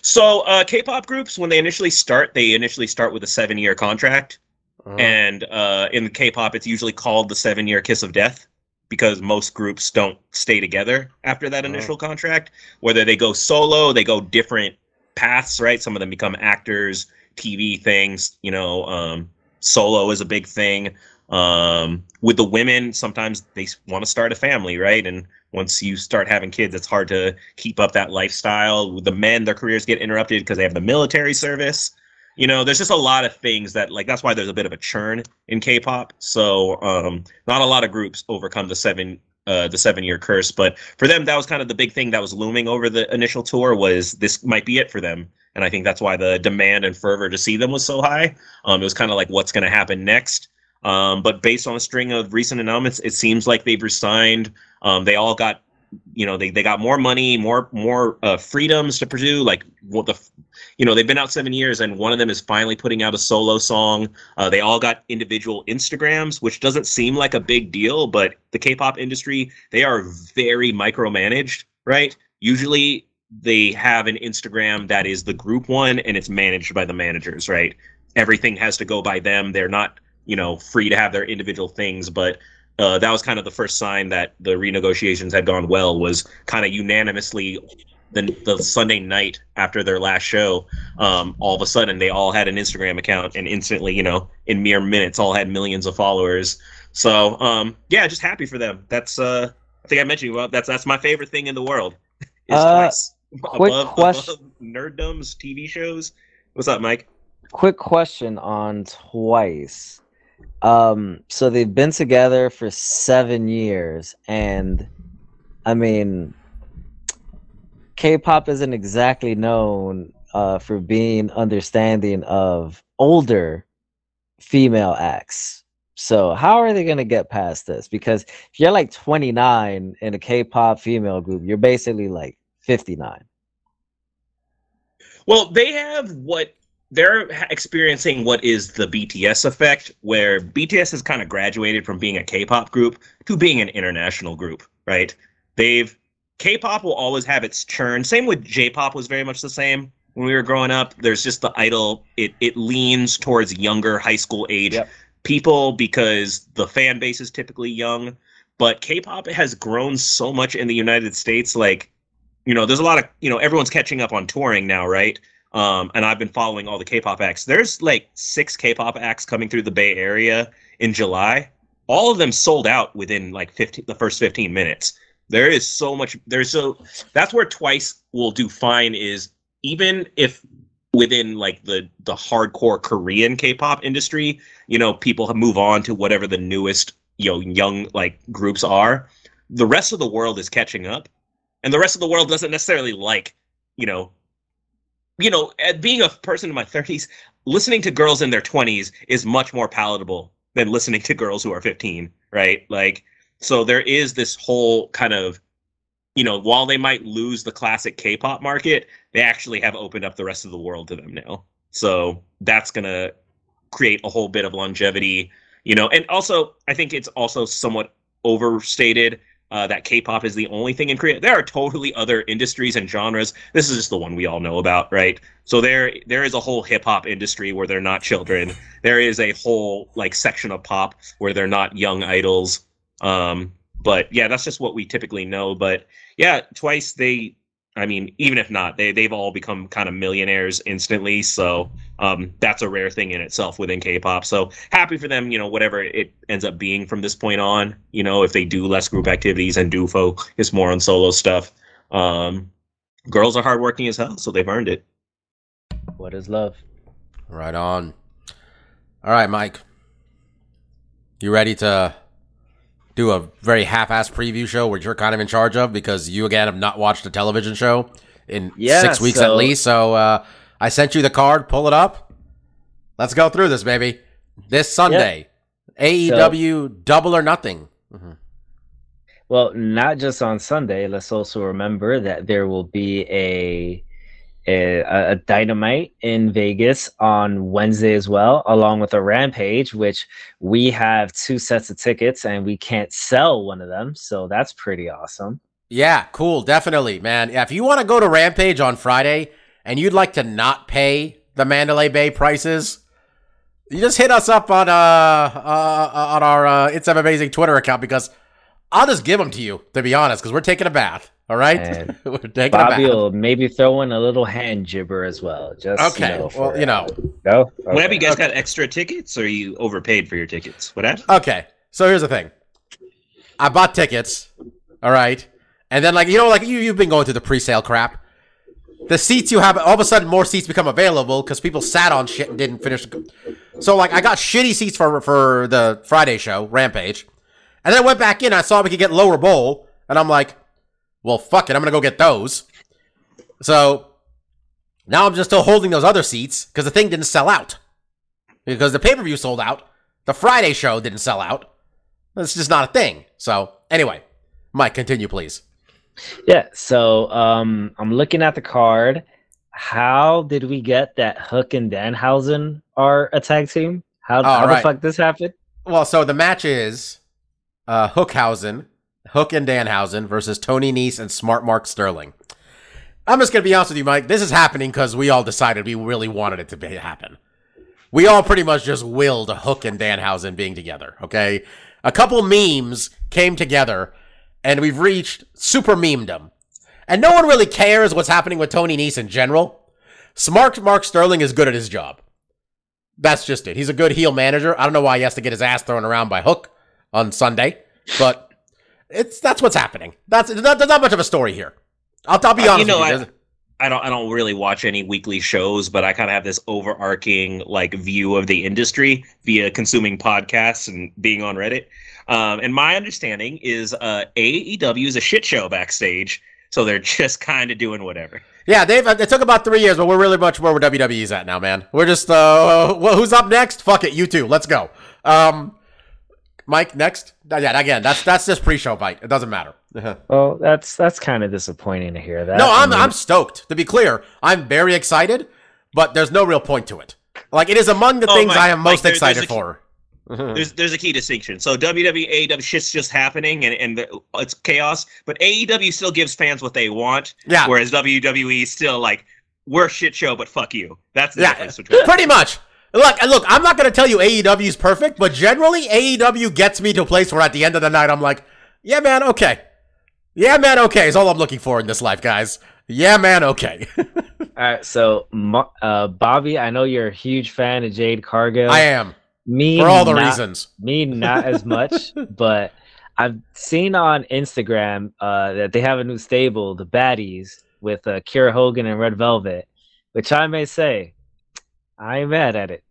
So uh, K-pop groups, when they initially start, they initially start with a seven-year contract. Uh-huh. And uh, in K-pop, it's usually called the seven-year kiss of death because most groups don't stay together after that Oh. initial contract. Whether they go solo, they go different paths, right? Some of them become actors, TV things. You know, um, solo is a big thing. Um, with the women, sometimes they want to start a family, right? And once you start having kids, it's hard to keep up that lifestyle. With the men, their careers get interrupted because they have the military service you know there's just a lot of things that like that's why there's a bit of a churn in k-pop so um not a lot of groups overcome the seven uh the seven year curse but for them that was kind of the big thing that was looming over the initial tour was this might be it for them and i think that's why the demand and fervor to see them was so high. Um it was kind of like what's going to happen next? Um but based on a string of recent announcements it seems like they've resigned. Um they all got you know they, they got more money more more uh, freedoms to pursue like what the you know they've been out seven years and one of them is finally putting out a solo song. Uh, they all got individual instagrams which doesn't seem like a big deal but the k-pop industry they are very micromanaged right? Usually they have an instagram that is the group one and it's managed by the managers right everything has to go by them they're not you know free to have their individual things but uh, that was kind of the first sign that the renegotiations had gone well was kind of unanimously the the Sunday night after their last show, um, all of a sudden they all had an Instagram account and instantly, you know, in mere minutes, all had millions of followers. So um, yeah, just happy for them. That's uh, I think I mentioned well, that's that's my favorite thing in the world. Is Uh, Twice. Quick above, question- above nerddoms TV shows. What's up, Mike? Quick question on Twice. Um, so they've been together for seven years, and I mean, K-pop isn't exactly known uh, for being understanding of older female acts. So how are they gonna get past this? Because if you're like 29 in a K-pop female group, you're basically like 59. Well, they have what they're experiencing what is the BTS effect, where BTS has kind of graduated from being a K-pop group to being an international group, right? They've K-pop will always have its churn. Same with J-pop was very much the same when we were growing up. There's just the idol. It it leans towards younger high school age Yep. people because the fan base is typically young. But K-pop has grown so much in the United States, like you know, there's a lot of you know everyone's catching up on touring now, right? Um, and I've been following all the K-pop acts. There's like six K-pop acts coming through the Bay Area in July. All of them sold out within like 15, the first 15 minutes. There is so much. There's so that's where Twice will do fine. Is even if within like the the hardcore Korean K-pop industry, you know, people have move on to whatever the newest you know young like groups are. The rest of the world is catching up, and the rest of the world doesn't necessarily like you know you know, at being a person in my 30s, listening to girls in their 20s is much more palatable than listening to girls who are 15, right? Like, so there is this whole kind of, you know, while they might lose the classic K-pop market, they actually have opened up the rest of the world to them now. So that's gonna create a whole bit of longevity, you know. And also, I think it's also somewhat overstated uh, that K-pop is the only thing in Korea. There are totally other industries and genres. This is just the one we all know about, right? So there, there is a whole hip hop industry where they're not children. There is a whole like section of pop where they're not young idols. Um, but yeah, that's just what we typically know. But yeah, twice they, I mean, even if not, they they've all become kind of millionaires instantly. So um, that's a rare thing in itself within K-pop. So happy for them, you know, whatever it ends up being from this point on. You know, if they do less group activities and do focus more on solo stuff. Um, girls are hardworking as hell, so they've earned it. What is love? Right on. All right, Mike. You ready to do a very half-ass preview show where you're kind of in charge of because you again have not watched a television show in Yeah, six weeks at least. So uh, I sent you the card. Pull it up. Let's go through this, baby. This Sunday, AEW Double or Nothing. Mhm. Well, not just on Sunday. Let's also remember that there will be a a, a dynamite in Vegas on Wednesday as well, along with a rampage, which we have two sets of tickets and we can't sell one of them. So that's pretty awesome. Yeah, cool, definitely, man. Yeah, if you want to go to Rampage on Friday and you'd like to not pay the Mandalay Bay prices, you just hit us up on uh, uh on our uh, It's an Amazing Twitter account because I'll just give them to you. To be honest, because we're taking a bath. All right, we're taking Bobby a bath. will maybe throw in a little hand gibber as well. Just Okay, you know, well, you know. no. What have you guys got extra tickets, or you overpaid for your tickets? What happened? Okay, so here's the thing. I bought tickets. All right, and then like you know, like you you've been going through the pre-sale crap. The seats you have, all of a sudden, more seats become available because people sat on shit and didn't finish. So like, I got shitty seats for for the Friday show, Rampage, and then I went back in. I saw we could get lower bowl, and I'm like, well, fuck it, I'm gonna go get those. So now I'm just still holding those other seats because the thing didn't sell out because the pay per view sold out. The Friday show didn't sell out. It's just not a thing. So anyway, Mike, continue, please. Yeah, so um, I'm looking at the card. How did we get that Hook and Danhausen are a tag team? How, how right. the fuck this happened? Well, so the match is uh, Hookhausen, Hook and Danhausen versus Tony Nese and Smart Mark Sterling. I'm just gonna be honest with you, Mike. This is happening because we all decided we really wanted it to be, happen. We all pretty much just willed Hook and Danhausen being together. Okay, a couple memes came together, and we've reached super memedom. and no one really cares what's happening with Tony Nese in general. Smart Mark Sterling is good at his job. That's just it. He's a good heel manager. I don't know why he has to get his ass thrown around by Hook on Sunday, but it's that's what's happening. That's there's not, there's not much of a story here. I'll, I'll be Uh, honest you know, with you. I- I don't I don't really watch any weekly shows, but I kind of have this overarching like view of the industry via consuming podcasts and being on Reddit. Um, and my understanding is uh, AEW is a shit show backstage, so they're just kind of doing whatever. Yeah, Dave. It took about three years, but we're really much where WWE's at now, man. We're just uh, well, who's up next? Fuck it, you two. Let's go. Um, Mike, next. Yeah, again, that's that's just pre-show bite. It doesn't matter. Well, that's that's kind of disappointing to hear that. no, I I'm mean, I'm stoked. To be clear, I'm very excited, but there's no real point to it. Like it is among the Oh, things Mike, I am Mike, most there- excited for. There's there's a key distinction. So WWE, AEW shit's just happening and, and the, it's chaos, but AEW still gives fans what they want, yeah, whereas WWE is still like we're a shit show, but fuck you. That's the Yeah. difference between. pretty much. Look, look. I'm not gonna tell you AEW is perfect, but generally AEW gets me to a place where at the end of the night I'm like, yeah, man, okay. Yeah, man, okay. Is all I'm looking for in this life, guys. Yeah, man, okay. All right, so uh, Bobby, I know you're a huge fan of Jade Cargill. I am Me for all the not- reasons. Me not as much, but I've seen on Instagram uh, that they have a new stable, the Baddies, with uh, Kiera Hogan and Red Velvet, which I may say, I ain't mad at it.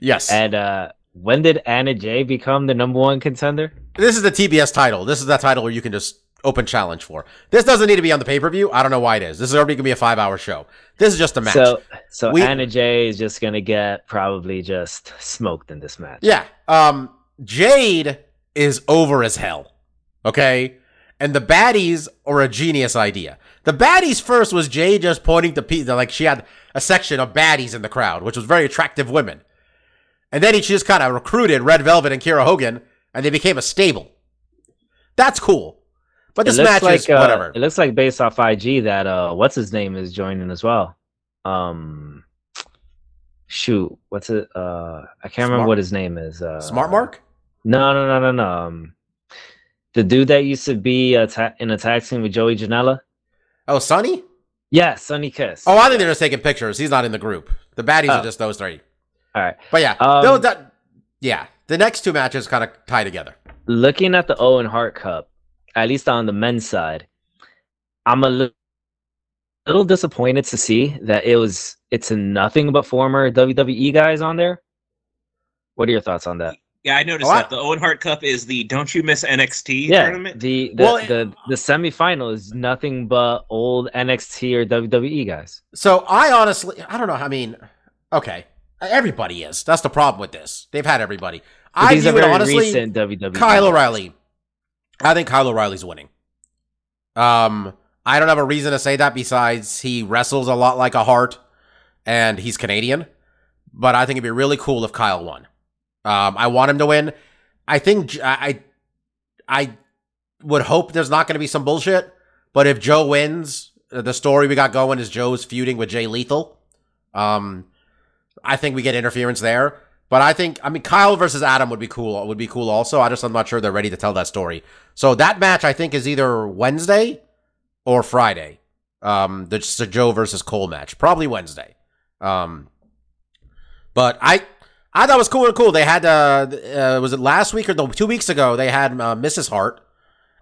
Yes. And uh, when did Anna Jay become the number one contender? this is the TBS title. This is that title where you can just open challenge for. This doesn't need to be on the pay per view. I don't know why it is. This is already gonna be a five hour show. This is just a match. So, so We- Anna Jay is just gonna get probably just smoked in this match. yeah. Um. Jade is over as hell. Okay. And the baddies are a genius idea. The baddies first was Jade just pointing to people like she had a section of baddies in the crowd, which was very attractive women. And then he just kind of recruited Red Velvet and Kiera Hogan, and they became a stable. That's cool. But this match like is uh, whatever. it looks like based off IG that uh, what's his name is joining as well. Um, shoot, what's it? Uh, I can't remember what his name is. Uh, Smart Mark? No, no, no, no, no. Um, the dude that used to be a ta- in a tag team with Joey Janela. Oh, Sonny? Yeah, Sonny Kiss. Oh, I think they're just taking pictures. He's not in the group. The baddies are Oh. just those three. All right. But yeah, Um, no, that, yeah. The next two matches kind of tie together. looking at the Owen Hart Cup, at least on the men's side, I'm a li- little disappointed to see that it was it's nothing but former WWE guys on there. What are your thoughts on that? Yeah, I noticed Oh, that the Owen Hart Cup is the Don't You Miss NXT Yeah, tournament. the the, Well, the the semifinal is nothing but old NXT or WWE guys. So I honestly, I don't know. I mean, okay, everybody is. That's the problem with this. They've had everybody. But I these view are it honestly. recent WWE. Kyle. O'Reilly. I think Kyle O'Reilly's winning. Um, I don't have a reason to say that besides he wrestles a lot like a Hart, and he's Canadian. But I think it'd be really cool if Kyle won. Um, I want him to win. I think I, I would hope there's not going to be some bullshit. But if Joe wins, uh, the story we got going is Joe's feuding with Jay Lethal. Um, I think we get interference there. But I think I mean Kyle versus Adam would be cool. Would be cool also. I just I'm not sure they're ready to tell that story. So that match I think is either Wednesday or Friday. Um, the, the Joe versus Cole match, probably Wednesday. Um, but I I thought was cool and cool. They had uh, uh was it last week or the two weeks ago? They had uh, Mrs. Hart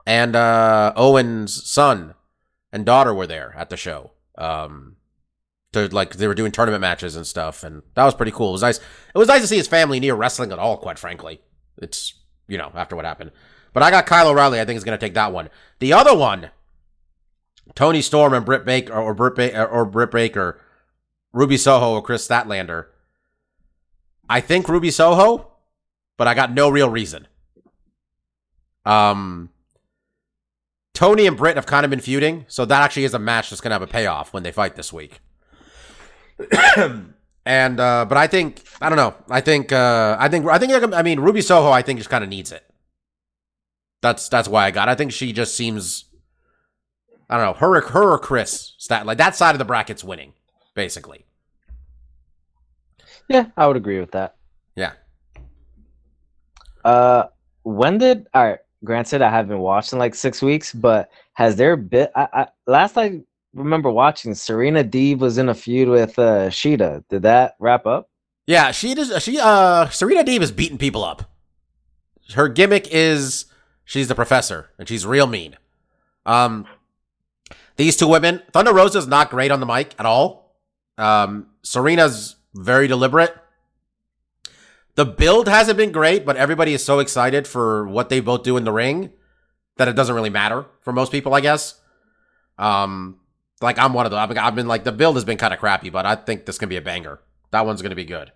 and uh Owen's son and daughter were there at the show. Um, to like they were doing tournament matches and stuff, and that was pretty cool. It was nice. It was nice to see his family near wrestling at all. Quite frankly, it's you know after what happened. But I got Kyle O'Reilly. I think is going to take that one. The other one, Toni Storm and Britt Baker or Britt ba- or Britt Baker, Ruby Soho or Kris Statlander. I think Ruby Soho, but I got no real reason. Um, Toni and Britt have kind of been feuding, so that actually is a match that's gonna have a payoff when they fight this week. and uh, but I think I don't know. I think uh, I think I think I mean Ruby Soho. I think just kind of needs it. That's that's why I got. I think she just seems. I don't know her her or Kris stat like that side of the bracket's winning basically. Yeah, I would agree with that. Yeah. Uh, when did all right? granted, I haven't watched in like six weeks, but has there been? I, I last I remember watching, Serena Deeb was in a feud with uh, Shida. Did that wrap up? Yeah, she does. She uh, Serena Deeb is beating people up. Her gimmick is she's the professor and she's real mean. Um, these two women, Thunder Rosa's not great on the mic at all. Um, Serena's very deliberate. The build hasn't been great, but everybody is so excited for what they both do in the ring that it doesn't really matter for most people, I guess. Um, like I'm one of been, I've been like the build has been kind of crappy, but I think this can be a banger. That one's gonna be good.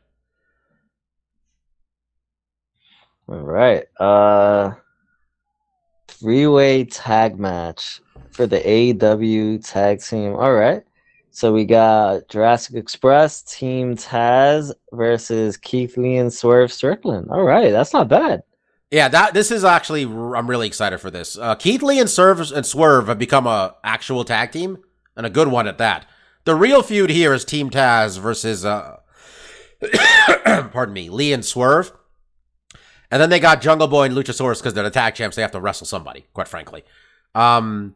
All right. Uh, three-way tag match for the AEW tag team. All right. So we got Jurassic Express, Team Taz versus Keith Lee and Swerve Strickland. All right, that's not bad. Yeah, that this is actually I'm really excited for this. Uh, Keith Lee and Swerve and Swerve have become a actual tag team and a good one at that. The real feud here is Team Taz versus uh, pardon me, Lee and Swerve. And then they got Jungle Boy and Luchasaurus because they're the tag champs. They have to wrestle somebody, quite frankly. Um,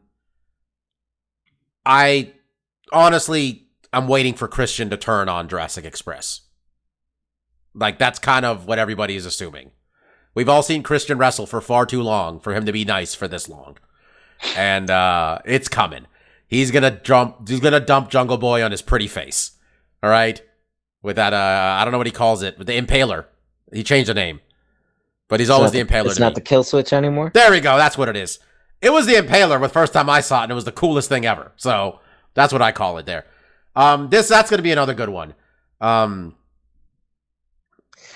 I honestly, I'm waiting for Christian to turn on Jurassic Express. Like that's kind of what everybody is assuming. We've all seen Christian wrestle for far too long for him to be nice for this long. And uh it's coming. He's gonna jump he's gonna dump Jungle Boy on his pretty face. All right? With that uh I don't know what he calls it, with the impaler. He changed the name. But he's always the, the impaler. It's not me. the kill switch anymore. There we go. That's what it is. It was the impaler the first time I saw it, and it was the coolest thing ever. So that's what I call it there. Um, this that's going to be another good one. Um,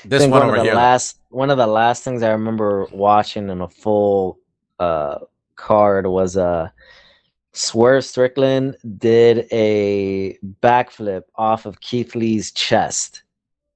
this one, one over of the here. last one of the last things I remember watching in a full uh card was uh Swerve Strickland did a backflip off of Keith Lee's chest.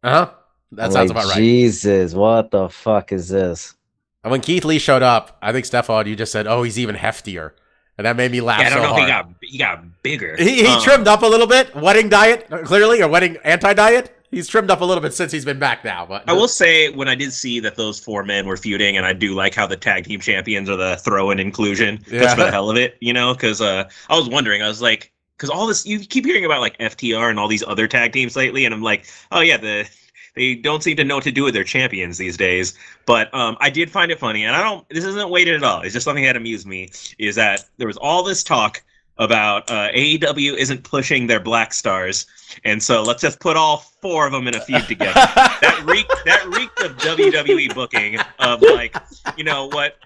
Uh huh. That I'm sounds like, about right. Jesus, what the fuck is this? And when Keith Lee showed up, I think Stefan, you just said, "Oh, he's even heftier," and that made me laugh Yeah, I don't so know if he got he got bigger. He, he Um, trimmed up a little bit. Wedding diet, uh, clearly, or wedding anti diet. He's trimmed up a little bit since he's been back now. But I will say when I did see that those four men were feuding, and I do like how the tag team champions are the throw-in inclusion Yeah. just for the hell of it, you know? Because uh, I was wondering, I was like, because all this you keep hearing about like FTR and all these other tag teams lately, and I'm like, oh yeah, the they don't seem to know what to do with their champions these days. But um, I did find it funny, and I don't. This isn't weighted at all. It's just something that amused me. Is that there was all this talk about uh, AEW isn't pushing their black stars, and so let's just put all four of them in a feud together. that reeked that reeked of WWE booking of like, you know what?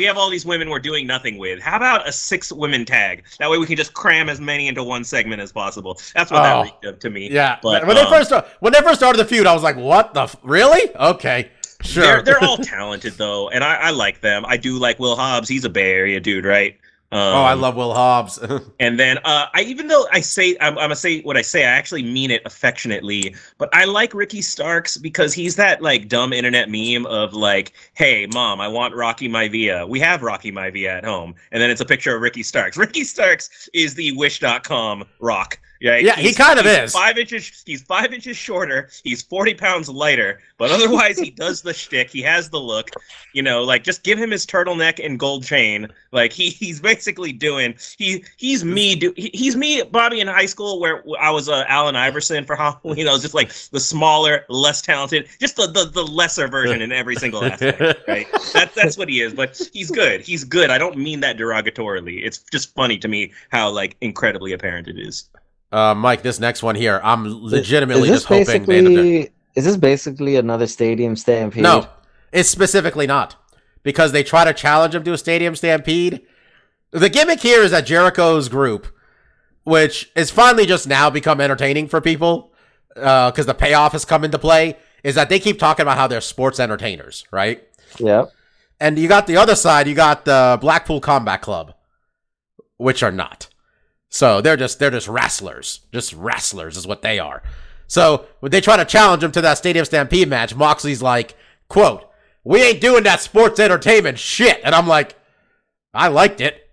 We have all these women we're doing nothing with. How about a six women tag? That way we can just cram as many into one segment as possible. That's what Oh. that of to me. yeah, But, when um, they first when they first started the feud, I was like, "What the f- really? Okay, sure." They're they're all talented though, and I, I like them. I do like Will Hobbs. He's a Bay Area dude, right? Um, oh, I love Will Hobbs. And then uh, I even though I say I'm, I'm gonna say what I say, I actually mean it affectionately. But I like Ricky Starks because he's that like dumb internet meme of like, "Hey, mom, I want Rocky Maivia. We have Rocky Maivia at home." And then it's a picture of Ricky Starks. Ricky Starks is the Wish.com Rock. Right? Yeah, he kind of is. Five inches. He's five inches shorter. He's forty pounds lighter, but otherwise he does the shtick. He has the look. You know, like just give him his turtleneck and gold chain. Like he he's basically doing. He he's me. Do he, he's me, Bobby in high school where I was uh, Allen Iverson for Halloween. I was just like the smaller, less talented, just the the, the lesser version in every single aspect. Right? That's that's what he is. But he's good. He's good. I don't mean that derogatorily. It's just funny to me how like incredibly apparent it is. Uh, Mike, this next one here, I'm legitimately is this just hoping they end up is this basically another stadium stampede? No, it's specifically not because they try to challenge him to a stadium stampede. The gimmick here is that Jericho's group, which is finally just now become entertaining for people because the payoff has come into play, is that they keep talking about how they're sports entertainers, right? Yep. And you got the other side, you got the Blackpool Combat Club, which are not. So they're just they're just wrestlers. Just wrestlers is what they are. So when they try to challenge him to that Stadium Stampede match, Moxley's like, quote, we ain't doing that sports entertainment shit. And I'm like, I liked it.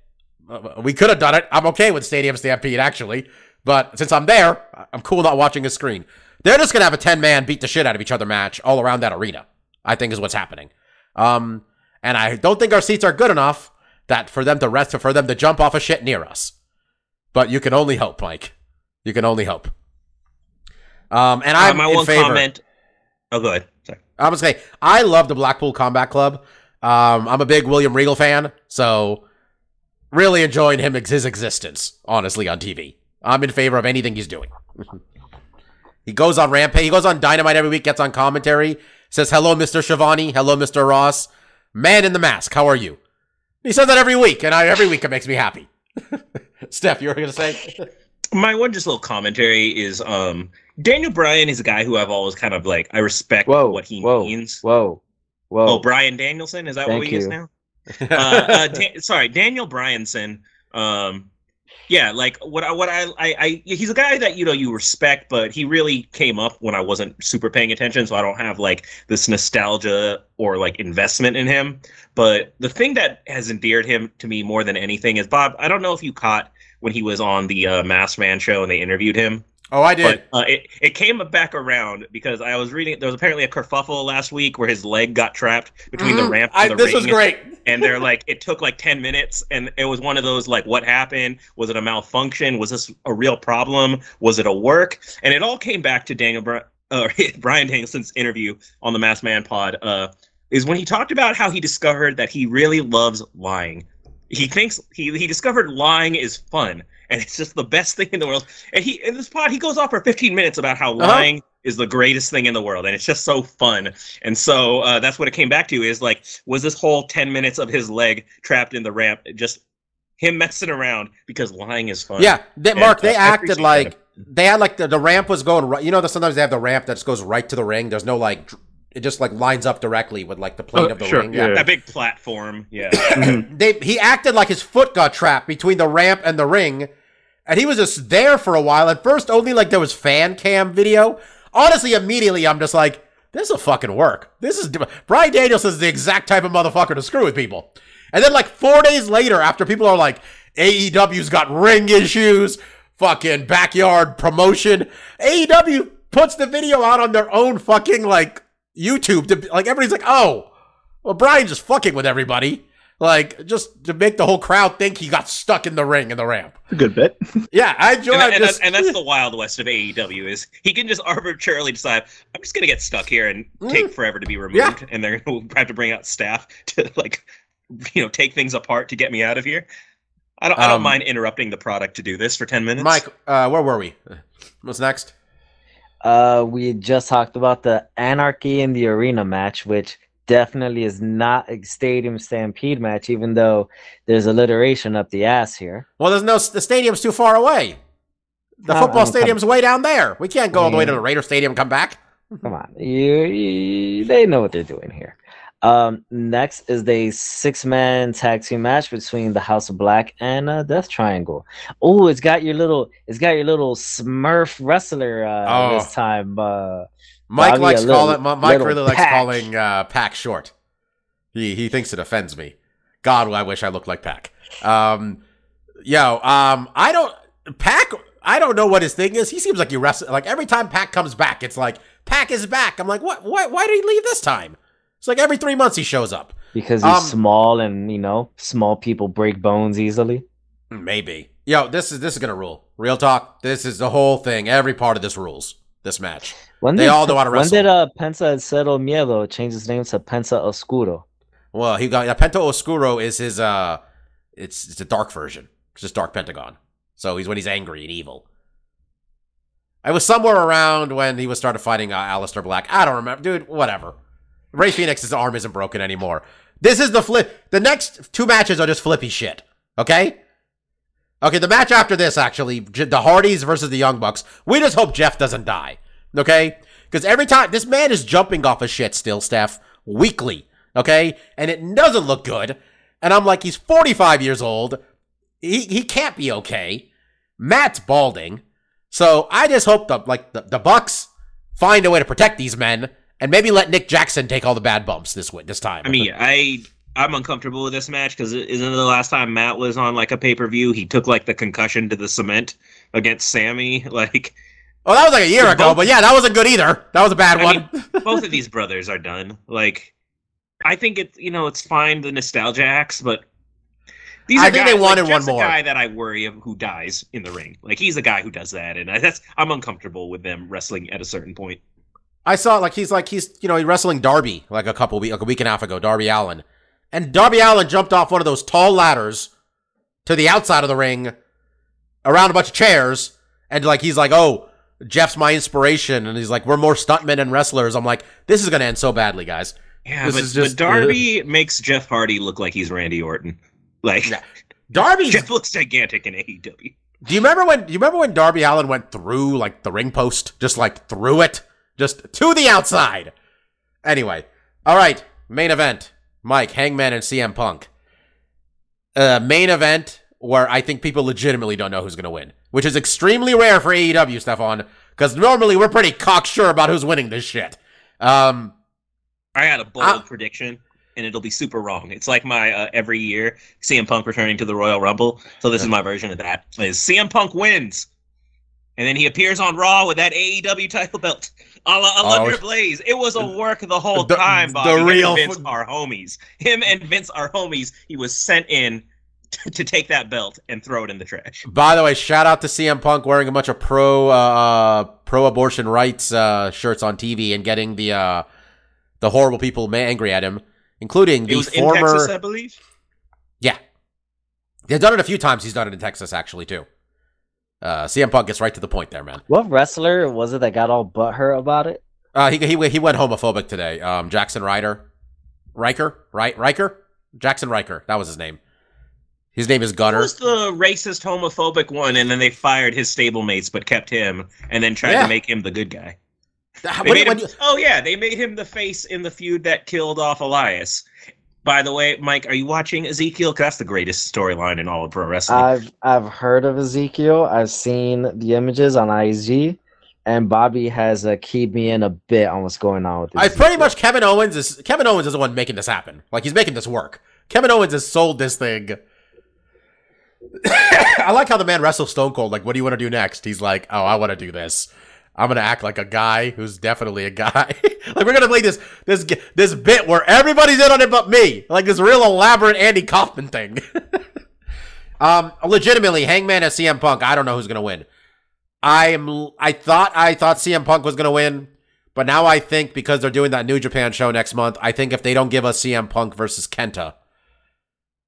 Uh, We could have done it. I'm okay with Stadium Stampede, actually. But since I'm there, I'm cool not watching a screen. They're just going to have a 10 man beat the shit out of each other match all around that arena, I think is what's happening. Um, and I don't think our seats are good enough that for them to rest for them to jump off a shit near us. But you can only hope, Mike. You can only hope. Um, and Uh, I'm my in one favor. comment. Oh, go ahead. Sorry. I was say I love the Blackpool Combat Club. Um, I'm a big William Regal fan, so really enjoying him his existence. Honestly, on TV, I'm in favor of anything he's doing. he goes on Rampage. He goes on Dynamite every week. Gets on commentary. Says hello, Mr. Schiavone. Hello, Mr. Ross. Man in the mask. How are you? He says that every week, and I, every week it makes me happy. Steph, you were gonna say? My one just little commentary is um Daniel Bryan is a guy who I've always kind of like I respect Whoa, what he whoa, means. Whoa, whoa. Oh, Bryan Danielson is that Thank what he is now? uh, uh, Dan- sorry, Daniel Bryanson. Um, yeah, like what I what I, I I he's a guy that you know you respect, but he really came up when I wasn't super paying attention, so I don't have like this nostalgia or like investment in him. But the thing that has endeared him to me more than anything is Bob. I don't know if you caught when he was on the uh, Masked Man show and they interviewed him. oh, I did. But uh, it it came back around because I was reading. There was apparently a kerfuffle last week where his leg got trapped between the Mhm. ramp I- and the this was great. and they're like it took like 10 minutes and it was one of those like what happened was it a malfunction was this a real problem was it a work and it all came back to daniel uh, bryan danielson's interview on the masked man pod uh, is when he talked about how he discovered that he really loves lying he thinks he, he discovered lying is fun and it's just the best thing in the world and he in this pod he goes off for 15 minutes about how Uh-huh. lying is the greatest thing in the world and it's just so fun and so uh, that's what it came back to is like was this whole 10 minutes of his leg trapped in the ramp just him messing around because lying is fun Yeah, they, And, Mark, they uh, acted like they had like the, the ramp was going right. You know, that sometimes they have the ramp that just goes right to the ring. There's no like, it just like lines up directly with like the plane Oh, of the sure, ring. yeah. that big platform yeah They he acted like his foot got trapped between the ramp and the ring, and he was just there for a while. At first, only like there was fan cam video. Honestly, immediately I'm just like, this will fucking work. This is Bryan Danielson's the exact type of motherfucker to screw with people. And then like four days later, after people are like, AEW's got ring issues, fucking backyard promotion, AEW puts the video out on their own fucking like YouTube. To, like everybody's like, oh, well, Bryan's just fucking with everybody. Like, just to make the whole crowd think he got stuck in the ring in the ramp. A good bit. Yeah, I enjoy and, that- and, just, that's, and that's the wild west of AEW is he can just arbitrarily decide I'm just gonna get stuck here and take forever to be removed, Yeah. and they're gonna have to bring out staff to like you know take things apart to get me out of here. I don't I don't Um, mind interrupting the product to do this for ten minutes. Mike, uh, where were we? What's next? Uh, we just talked about the Anarchy in the Arena match, which definitely is not a Stadium Stampede match, even though there's alliteration up the ass here. Well, there's no, the stadium's too far away. The Uh, football stadium's way down there. We can't go all the way to the Raider Stadium and come back. Come on, you, you they know what they're doing here. Um, next is the six-man tag team match between the House of Black and uh, Death Triangle. Oh, it's got your little, it's got your little Smurf wrestler uh, Oh. this time. Uh, Mike likes little- calling. Mike really likes calling uh, Pac short. He he thinks it offends me. God, I wish I looked like Pac. Um, yo, um, I don't Pac. I don't know what his thing is. He seems like he wrestles. Like every time Pac comes back, it's like Pac is back. I'm like, what? Why? Why did he leave this time? It's like every three months he shows up. because he's Um, small and you know small people break bones easily. Maybe. Yo, this is this is gonna rule. Real talk. This is the whole thing. Every part of this rules. This match. When They did, all know how to wrestle. When did uh, Penta Cero Miedo change his name to Penta Oscuro? Well, he got yeah, Penta Oscuro is his uh it's it's a dark version. It's just Dark Pentagon. So he's when he's angry and evil. I was somewhere around when he was started fighting uh, Aleister Black. I don't remember, dude. Whatever. Rey Fenix's arm isn't broken anymore. This is the flip. The next two matches are just flippy shit. Okay. Okay, the match after this actually, the Hardys versus the Young Bucks. We just hope Jeff doesn't die. Okay, because every time this man is jumping off of shit still, Steph, weekly. Okay, and it doesn't look good. And I'm like, he's 45 years old. He he can't be okay. Matt's balding. So I just hope the like the, the Bucks find a way to protect these men and maybe let Nick Jackson take all the bad bumps this this time. I mean, I I'm uncomfortable with this match because isn't it the last time Matt was on like a pay per view? He took like the concussion to the cement against Sammy. Like oh, that was like a year ago, both- but yeah, that wasn't good either. That was a bad I one. mean, both of these brothers are done. Like I think it's you know it's fine the nostalgia acts, but these I are think guys, they wanted like, one more. guy that I worry of who dies in the ring. Like he's the guy who does that, and I, that's I'm uncomfortable with them wrestling at a certain point. I saw like he's like he's you know he wrestling Darby like a couple week like a week and a half ago, Darby Allin, and Darby Allin jumped off one of those tall ladders to the outside of the ring, around a bunch of chairs, and like he's like, oh, Jeff's my inspiration, and he's like, we're more stuntmen and wrestlers. I'm like, this is gonna end so badly, guys. Yeah, This but, is just- but Darby makes Jeff Hardy look like he's Randy Orton. Like Yeah. Darby, Jeff looks gigantic in AEW. do you remember when? Do you remember when Darby Allin went through like the ring post, just like through it, just to the outside? Anyway, all right, main event: Mike Hangman and CM Punk. Uh, main event where I think people legitimately don't know who's going to win, which is extremely rare for AEW, Stefan, because normally we're pretty cocksure about who's winning this shit. Um, I had a bold Ah. prediction, and it'll be super wrong. It's like my uh, every year CM Punk returning to the Royal Rumble. So this is my version of that: is CM Punk wins, and then he appears on Raw with that AEW title belt. A la, a la Oh. Your Blaze. It was a work the whole The- time, the Bobby. Him and real Vince are homies. Him and Vince are homies. He was sent in to, to take that belt and throw it in the trash. By the way, shout out to CM Punk wearing a bunch of pro uh, pro abortion rights uh, shirts on TV and getting the uh, the horrible people angry at him, including the former. in Texas, I believe. yeah, they've done it a few times. He's done it in Texas actually too. Uh, CM Punk gets right to the point there, man. What wrestler was it that got all butthurt about it? Uh, he he he went homophobic today. Um, Jackson Ryder, Ryker, right? Ryker, Jaxson Ryker. That was his name. His name is Who was the racist, homophobic one, and then they fired his stablemates but kept him, and then tried Yeah. to make him the good guy. They When- made when him- you- oh yeah, they made him the face in the feud that killed off Elias. By the way, Mike, are you watching Ezekiel? 'Cause that's the greatest storyline in all of pro wrestling. I've I've heard of Ezekiel. I've seen the images on IG, and Bobby has uh, keyed me in a bit on what's going on with. I pretty much Kevin Owens is Kevin Owens is the one making this happen. Like he's making this work. Kevin Owens has sold this thing. I like how the man wrestles Stone Cold. Like, what do you want to do next? He's like, oh, I want to do this. I'm gonna act like a guy who's definitely a guy. like we're gonna play this this this bit where everybody's in on it but me. Like this real elaborate Andy Kaufman thing. um, legitimately, Hangman and CM Punk. I don't know who's gonna win. I am. I thought I thought CM Punk was gonna win. But now I think because they're doing that New Japan show next month, I think if they don't give us CM Punk versus Kenta,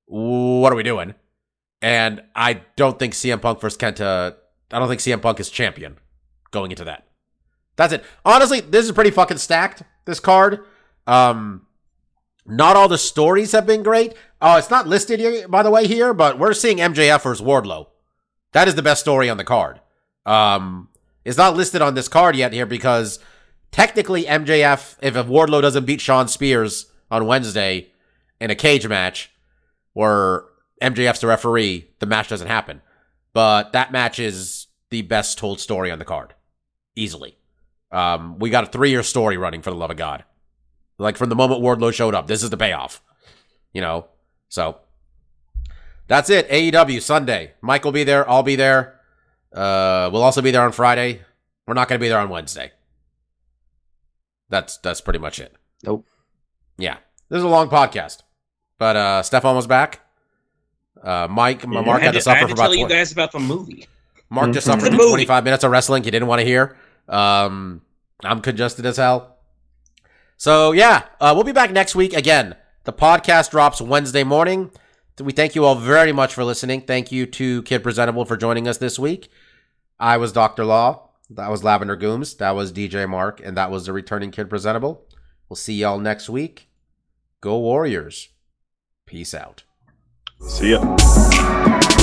what are we doing? And I don't think CM Punk versus Kenta. I don't think CM Punk is champion going into that. That's it. Honestly, this is pretty fucking stacked. This card. Um, not all the stories have been great. Oh, it's not listed here, by the way, here, but we're seeing MJF versus Wardlow. That is the best story on the card. Um, it's not listed on this card yet here because technically MJF, if Wardlow doesn't beat Shawn Spears on Wednesday in a cage match where MJF's the referee, the match doesn't happen. But that match is the best told story on the card. Easily. Um, we got a three year story running for the love of God. Like from the moment Wardlow showed up, this is the payoff. You know? So that's it. AEW Sunday. Mike will be there. I'll be there. Uh, we'll also be there on Friday. We're not going to be there on Wednesday. That's that's pretty much it. Nope. Yeah, this is a long podcast, but uh, Stefan was back. Uh, Mike, I Mark had to I suffer had for to about. tell you guys about the movie. Mark just Mhm. suffered The 25 minutes of wrestling he didn't want to hear. Um, I'm congested as hell. So yeah, uh, we'll be back next week again. The podcast drops Wednesday morning. We thank you all very much for listening. Thank you to Kid Presentable for joining us this week. I was Dr. Law. That was Lavender Gooms. That was DJ Mark. And that was the returning Kid Presentable. We'll see y'all next week. Go Warriors. Peace out. See ya.